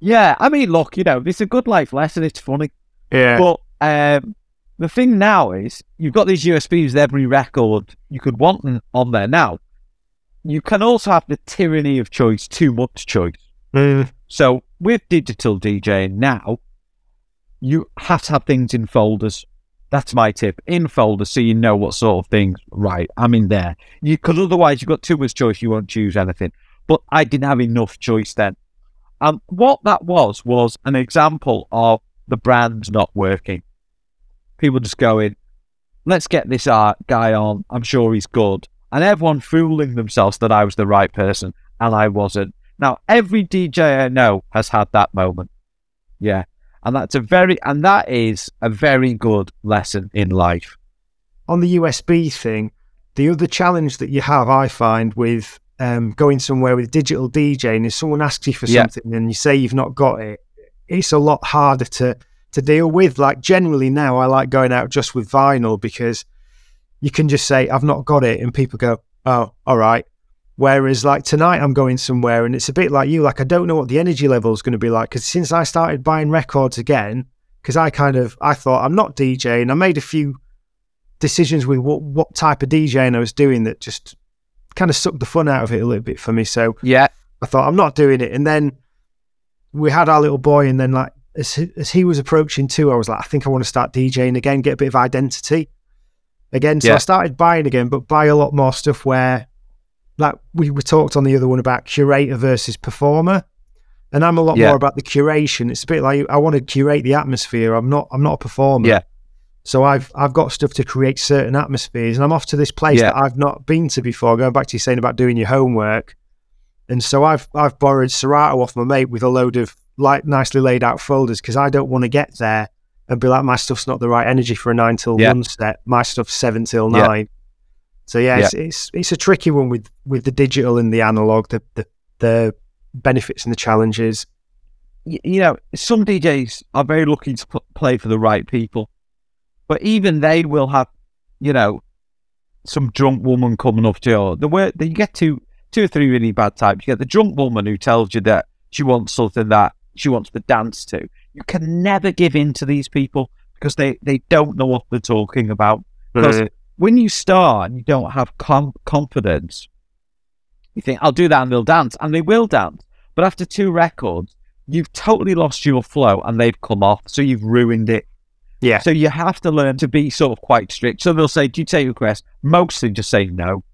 Yeah, I mean, look, you know, it's a good life lesson. It's funny. Yeah. But um, the thing now is, you've got these USBs with every record you could want on there. Now, you can also have the tyranny of choice, too much choice. Mm. So with digital DJing now, you have to have things in folders. That's my tip. In folders, so you know what sort of things. Right, I'm in there. Because otherwise, you've got too much choice. You won't choose anything. But I didn't have enough choice then. And what that was was an example of the brand not working. People just going, let's get this art guy on. I'm sure he's good. And everyone fooling themselves that I was the right person, and I wasn't. Now, every DJ I know has had that moment. Yeah. And that's a very, and that is a very good lesson in life. On the USB thing, the other challenge that you have, I find, with um, going somewhere with digital DJing is someone asks you for Yeah. something and you say you've not got it. It's a lot harder to to deal with. Like generally now, I like going out just with vinyl because you can just say I've not got it, and people go, "Oh, all right." Whereas like tonight, I'm going somewhere and it's a bit like you. Like I don't know what the energy level is going to be like because since I started buying records again, because I kind of I thought I'm not DJing. I made a few decisions with what what type of DJing I was doing that just kind of sucked the fun out of it a little bit for me. So Yeah. I thought I'm not doing it. And then we had our little boy, and then like as he, as he was approaching two, I was like, I think I want to start DJing again, get a bit of identity again. So Yeah. I started buying again, but buy a lot more stuff where, like we we talked on the other one about curator versus performer. And I'm a lot Yeah. more about the curation. It's a bit like I want to curate the atmosphere. I'm not. I'm not a performer. Yeah. So I've I've got stuff to create certain atmospheres, and I'm off to this place Yeah. that I've not been to before. Going back to you saying about doing your homework, and so I've I've borrowed Serato off my mate with a load of like nicely laid out folders because I don't want to get there and be like my stuff's not the right energy for a nine till Yeah. one set. My stuff's seven till Yeah. nine. So yeah, It's, it's it's a tricky one with with the digital and the analog. The the the benefits and the challenges. you know, some DJs are very lucky to put, play for the right people, but even they will have, you know, some drunk woman coming up to you. The way that you get two, two or three really bad types. You get the drunk woman who tells you that she wants something that she wants to dance to. You can never give in to these people because they they don't know what they're talking about. Because mm-hmm. when you start and you don't have com- confidence, you think, I'll do that and they'll dance. And they will dance. But after two records, you've totally lost your flow and they've come off. So you've ruined it. Yeah. So you have to learn to be sort of quite strict. So they'll say, Do you take requests? Mostly just say no.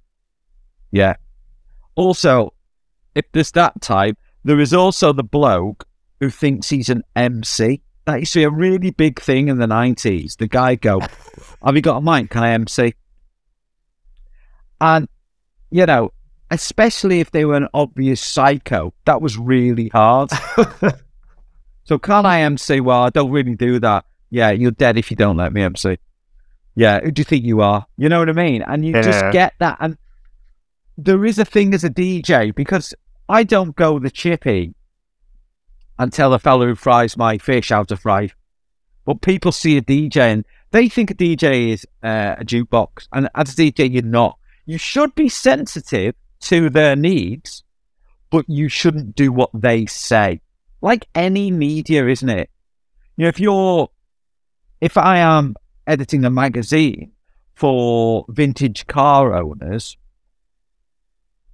Yeah. Also, if there's that type, there is also the bloke who thinks he's an MC. That used to be a really big thing in the 90s. The guy go, Have you got a mic? Can I MC? And, you know, especially if they were an obvious psycho, that was really hard. so can I MC? Well, I don't really do that. Yeah, you're dead if you don't let me MC. Yeah, who do you think you are? You know what I mean? And you Yeah. just get that. And there is a thing as a DJ because I don't go the chippy and tell the fellow who fries my fish how to fry. But people see a DJ and they think a DJ is uh, a jukebox. And as a DJ, you're not. You should be sensitive to their needs, but you shouldn't do what they say. Like any media, isn't it? You know, if you're, if I am editing a magazine for vintage car owners,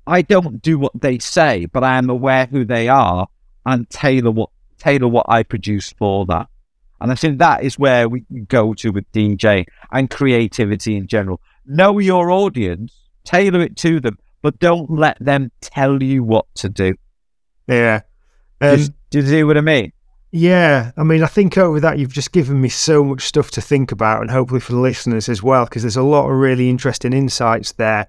I don't do what they say, but I am aware who they are and tailor what tailor what I produce for that. And I think that is where we go to with DJ and creativity in general. Know your audience, tailor it to them, but don't let them tell you what to do. Yeah. Um, Just, do you see what I mean? Yeah, I mean, I think over that you've just given me so much stuff to think about, and hopefully for the listeners as well, because there's a lot of really interesting insights there.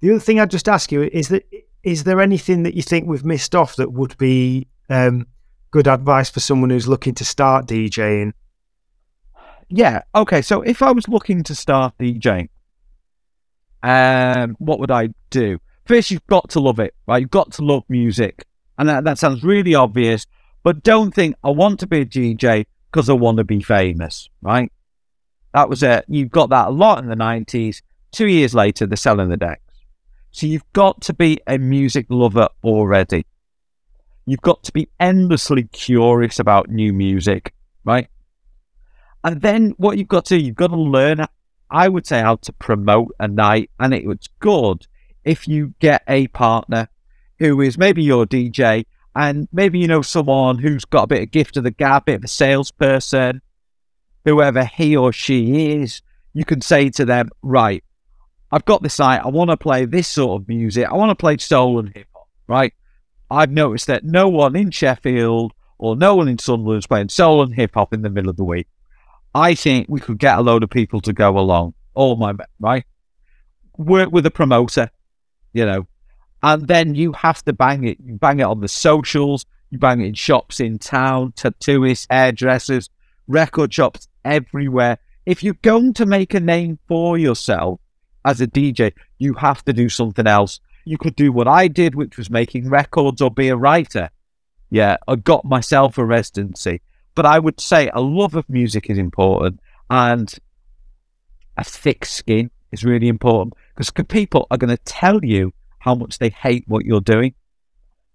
The other thing I'd just ask you is that is there anything that you think we've missed off that would be um, good advice for someone who's looking to start DJing? Yeah. Okay. So if I was looking to start DJing, um, what would I do? First, you've got to love it, right? You've got to love music, and that, that sounds really obvious. But don't think I want to be a DJ because I want to be famous, right? That was it. You've got that a lot in the nineties. Two years later, they're selling the decks. So you've got to be a music lover already. You've got to be endlessly curious about new music, right? And then what you've got to you've got to learn, I would say, how to promote a night. And it, good if you get a partner who is maybe your DJ and maybe you know someone who's got a bit of gift of the gab, bit of a salesperson, whoever he or she is, you can say to them, right, I've got this night, I want to play this sort of music, I want to play soul and hip hop, right? I've noticed that no one in Sheffield or no one in Sunderland is playing soul and hip hop in the middle of the week. I think we could get a load of people to go along. All my right, work with a promoter, you know, and then you have to bang it. You bang it on the socials. You bang it in shops in town, tattooists, hairdressers, record shops everywhere. If you're going to make a name for yourself as a DJ, you have to do something else. You could do what I did, which was making records or be a writer. Yeah, I got myself a residency. But I would say a love of music is important and a thick skin is really important because people are going to tell you how much they hate what you're doing.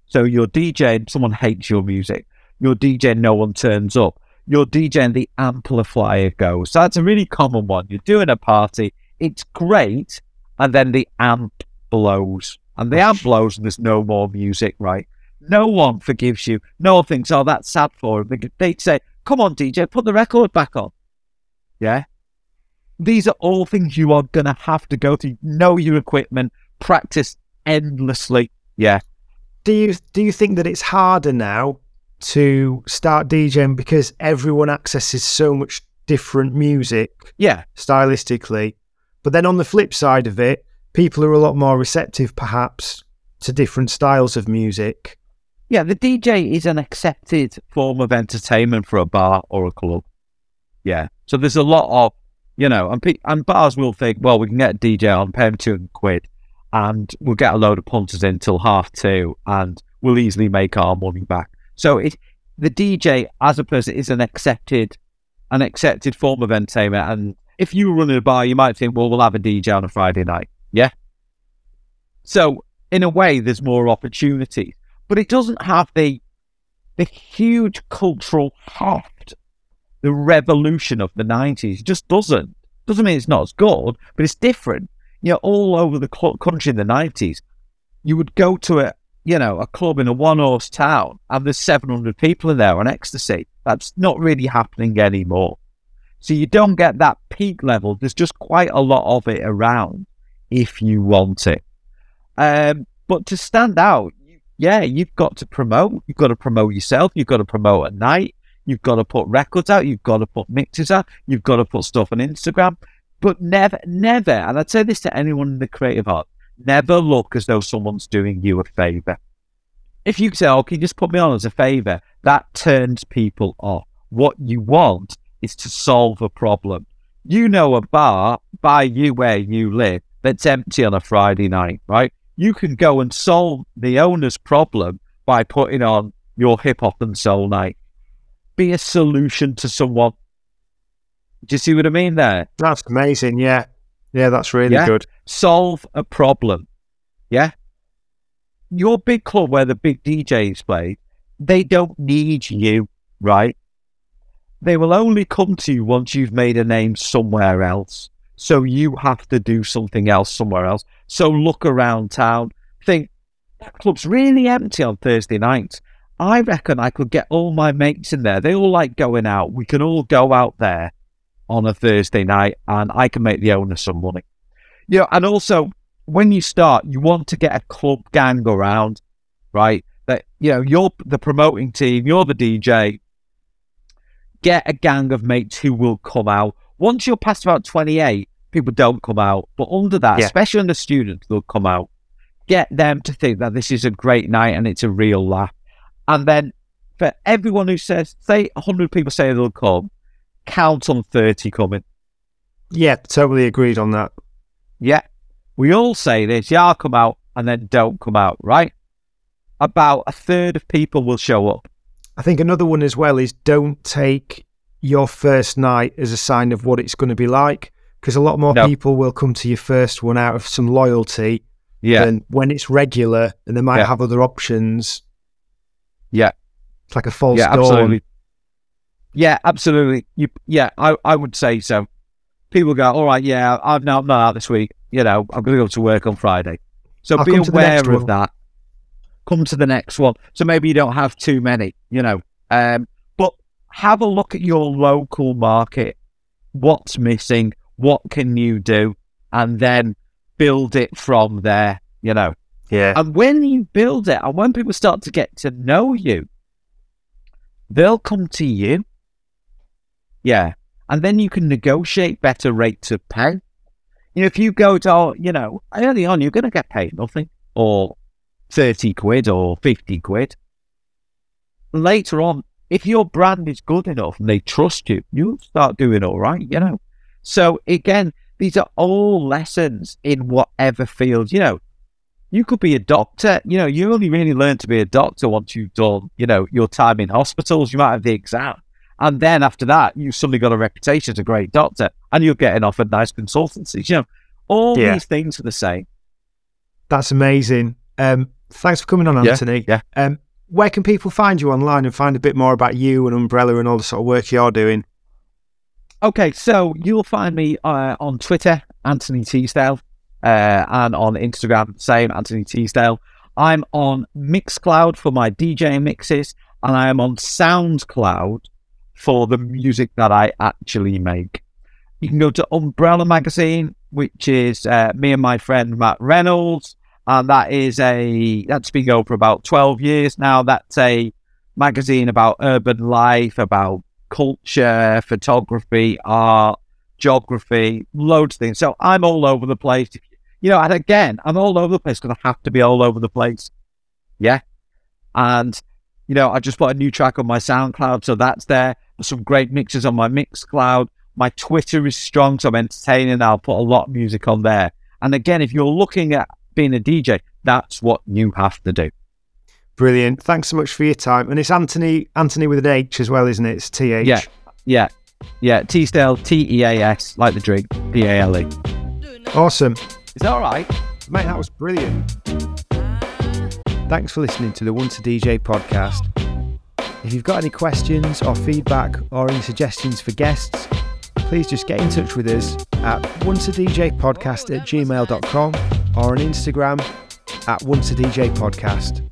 So you're DJing, someone hates your music. You're DJing, no one turns up. You're DJing, the amplifier goes. So that's a really common one. You're doing a party, it's great, and then the amp blows. And they amp blows and there's no more music, right? No one forgives you. No one thinks, oh, that's sad for him. They'd say, come on, DJ, put the record back on. Yeah? These are all things you are going to have to go through. Know your equipment, practice endlessly. Yeah. Do you do you think that it's harder now to start DJing because everyone accesses so much different music? Yeah. Stylistically. But then on the flip side of it, people are a lot more receptive perhaps to different styles of music. Yeah, the DJ is an accepted form of entertainment for a bar or a club. Yeah. So there's a lot of, you know, and, pe- and bars will think, well, we can get a DJ on, pay him 200 quid and we'll get a load of punters in till half two, and we'll easily make our money back. So it, the DJ as a person is an accepted, an accepted form of entertainment. And if you run a bar, you might think, well, we'll have a DJ on a Friday night, yeah. So in a way, there's more opportunities, but it doesn't have the the huge cultural heft, the revolution of the '90s. It just doesn't. Doesn't mean it's not as good, but it's different you know, all over the country in the 90s, you would go to a, you know, a club in a one horse town and there's 700 people in there on ecstasy. That's not really happening anymore. So you don't get that peak level. There's just quite a lot of it around if you want it. Um, but to stand out, yeah, you've got to promote. You've got to promote yourself. You've got to promote at night. You've got to put records out. You've got to put mixes out. You've got to put stuff on Instagram. But never, never, and I'd say this to anyone in the creative art, never look as though someone's doing you a favour. If you say, oh, you just put me on as a favour, that turns people off. What you want is to solve a problem. You know a bar by you where you live that's empty on a Friday night, right? You can go and solve the owner's problem by putting on your hip hop and soul night. Be a solution to someone do you see what I mean there? That's amazing. Yeah. Yeah, that's really yeah? good. Solve a problem. Yeah. Your big club where the big DJs play, they don't need you, right? They will only come to you once you've made a name somewhere else. So you have to do something else somewhere else. So look around town. Think, that club's really empty on Thursday nights. I reckon I could get all my mates in there. They all like going out. We can all go out there on a Thursday night and I can make the owner some money. You know, and also when you start, you want to get a club gang around, right? That you know, you're the promoting team, you're the DJ. Get a gang of mates who will come out. Once you're past about 28, people don't come out. But under that, yeah. especially under students, they'll come out. get them to think that this is a great night and it's a real laugh. And then for everyone who says, say 100 people say they'll come, count on 30 coming. Yeah, totally agreed on that. Yeah. We all say this, yeah, I'll come out and then don't come out, right? About a third of people will show up. I think another one as well is don't take your first night as a sign of what it's going to be like because a lot more No. people will come to your first one out of some loyalty Yeah. than when it's regular and they might Yeah. have other options. Yeah. It's like a false yeah, dawn. absolutely. Yeah, absolutely. You, yeah, I, I would say so. People go, all right, yeah, I'm not, I'm not out this week. You know, I'm going to go to work on Friday. So I'll be come to the aware of one. that. Come to the next one. So maybe you don't have too many, you know. Um, have a look at your local market. What's missing? What can you do? And then build it from there, you know. Yeah. And when you build it, and when people start to get to know you, they'll come to you. Yeah. And then you can negotiate better rates of pay. You know, if you go to, oh, you know, early on, you're going to get paid nothing or 30 quid or 50 quid. Later on, if your brand is good enough and they trust you, you'll start doing all right, you know. So again, these are all lessons in whatever field, you know. You could be a doctor, you know, you only really learn to be a doctor once you've done, you know, your time in hospitals, you might have the exam. And then after that, you've suddenly got a reputation as a great doctor and you're getting offered nice consultancies. You know, all Yeah. these things are the same. That's amazing. Um, thanks for coming on, Yeah, Anthony. yeah. Um, where can people find you online and find a bit more about you and Umbrella and all the sort of work you're doing? Okay, so you'll find me uh, on Twitter, Anthony Teasdale, uh, and on Instagram, same Anthony Teasdale. I'm on Mixcloud for my DJ mixes, and I am on SoundCloud for the music that I actually make. You can go to Umbrella Magazine, which is uh, me and my friend Matt Reynolds, and that is a that's been going for about twelve years now. That's a magazine about urban life, about culture, photography, art, geography, loads of things. So I'm all over the place. You know, and again, I'm all over the place because I have to be all over the place. Yeah. And, you know, I just put a new track on my SoundCloud, so that's there. There's some great mixes on my Mixcloud. My Twitter is strong, so I'm entertaining. I'll put a lot of music on there. And again, if you're looking at being a DJ, that's what you have to do. Brilliant. Thanks so much for your time. And it's Anthony, Anthony with an H as well, isn't it? It's T H. Yeah. Yeah. Yeah. Teasdale, T E A S, like the drink, P A L E. Awesome. Is that all right? Mate, that was brilliant. Thanks for listening to the Once a DJ podcast. If you've got any questions or feedback or any suggestions for guests, please just get in touch with us at once a DJ podcast at gmail.com or on Instagram at once a DJ podcast.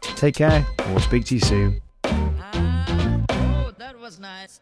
Take care and we'll speak to you soon. Ah, oh, that was nice.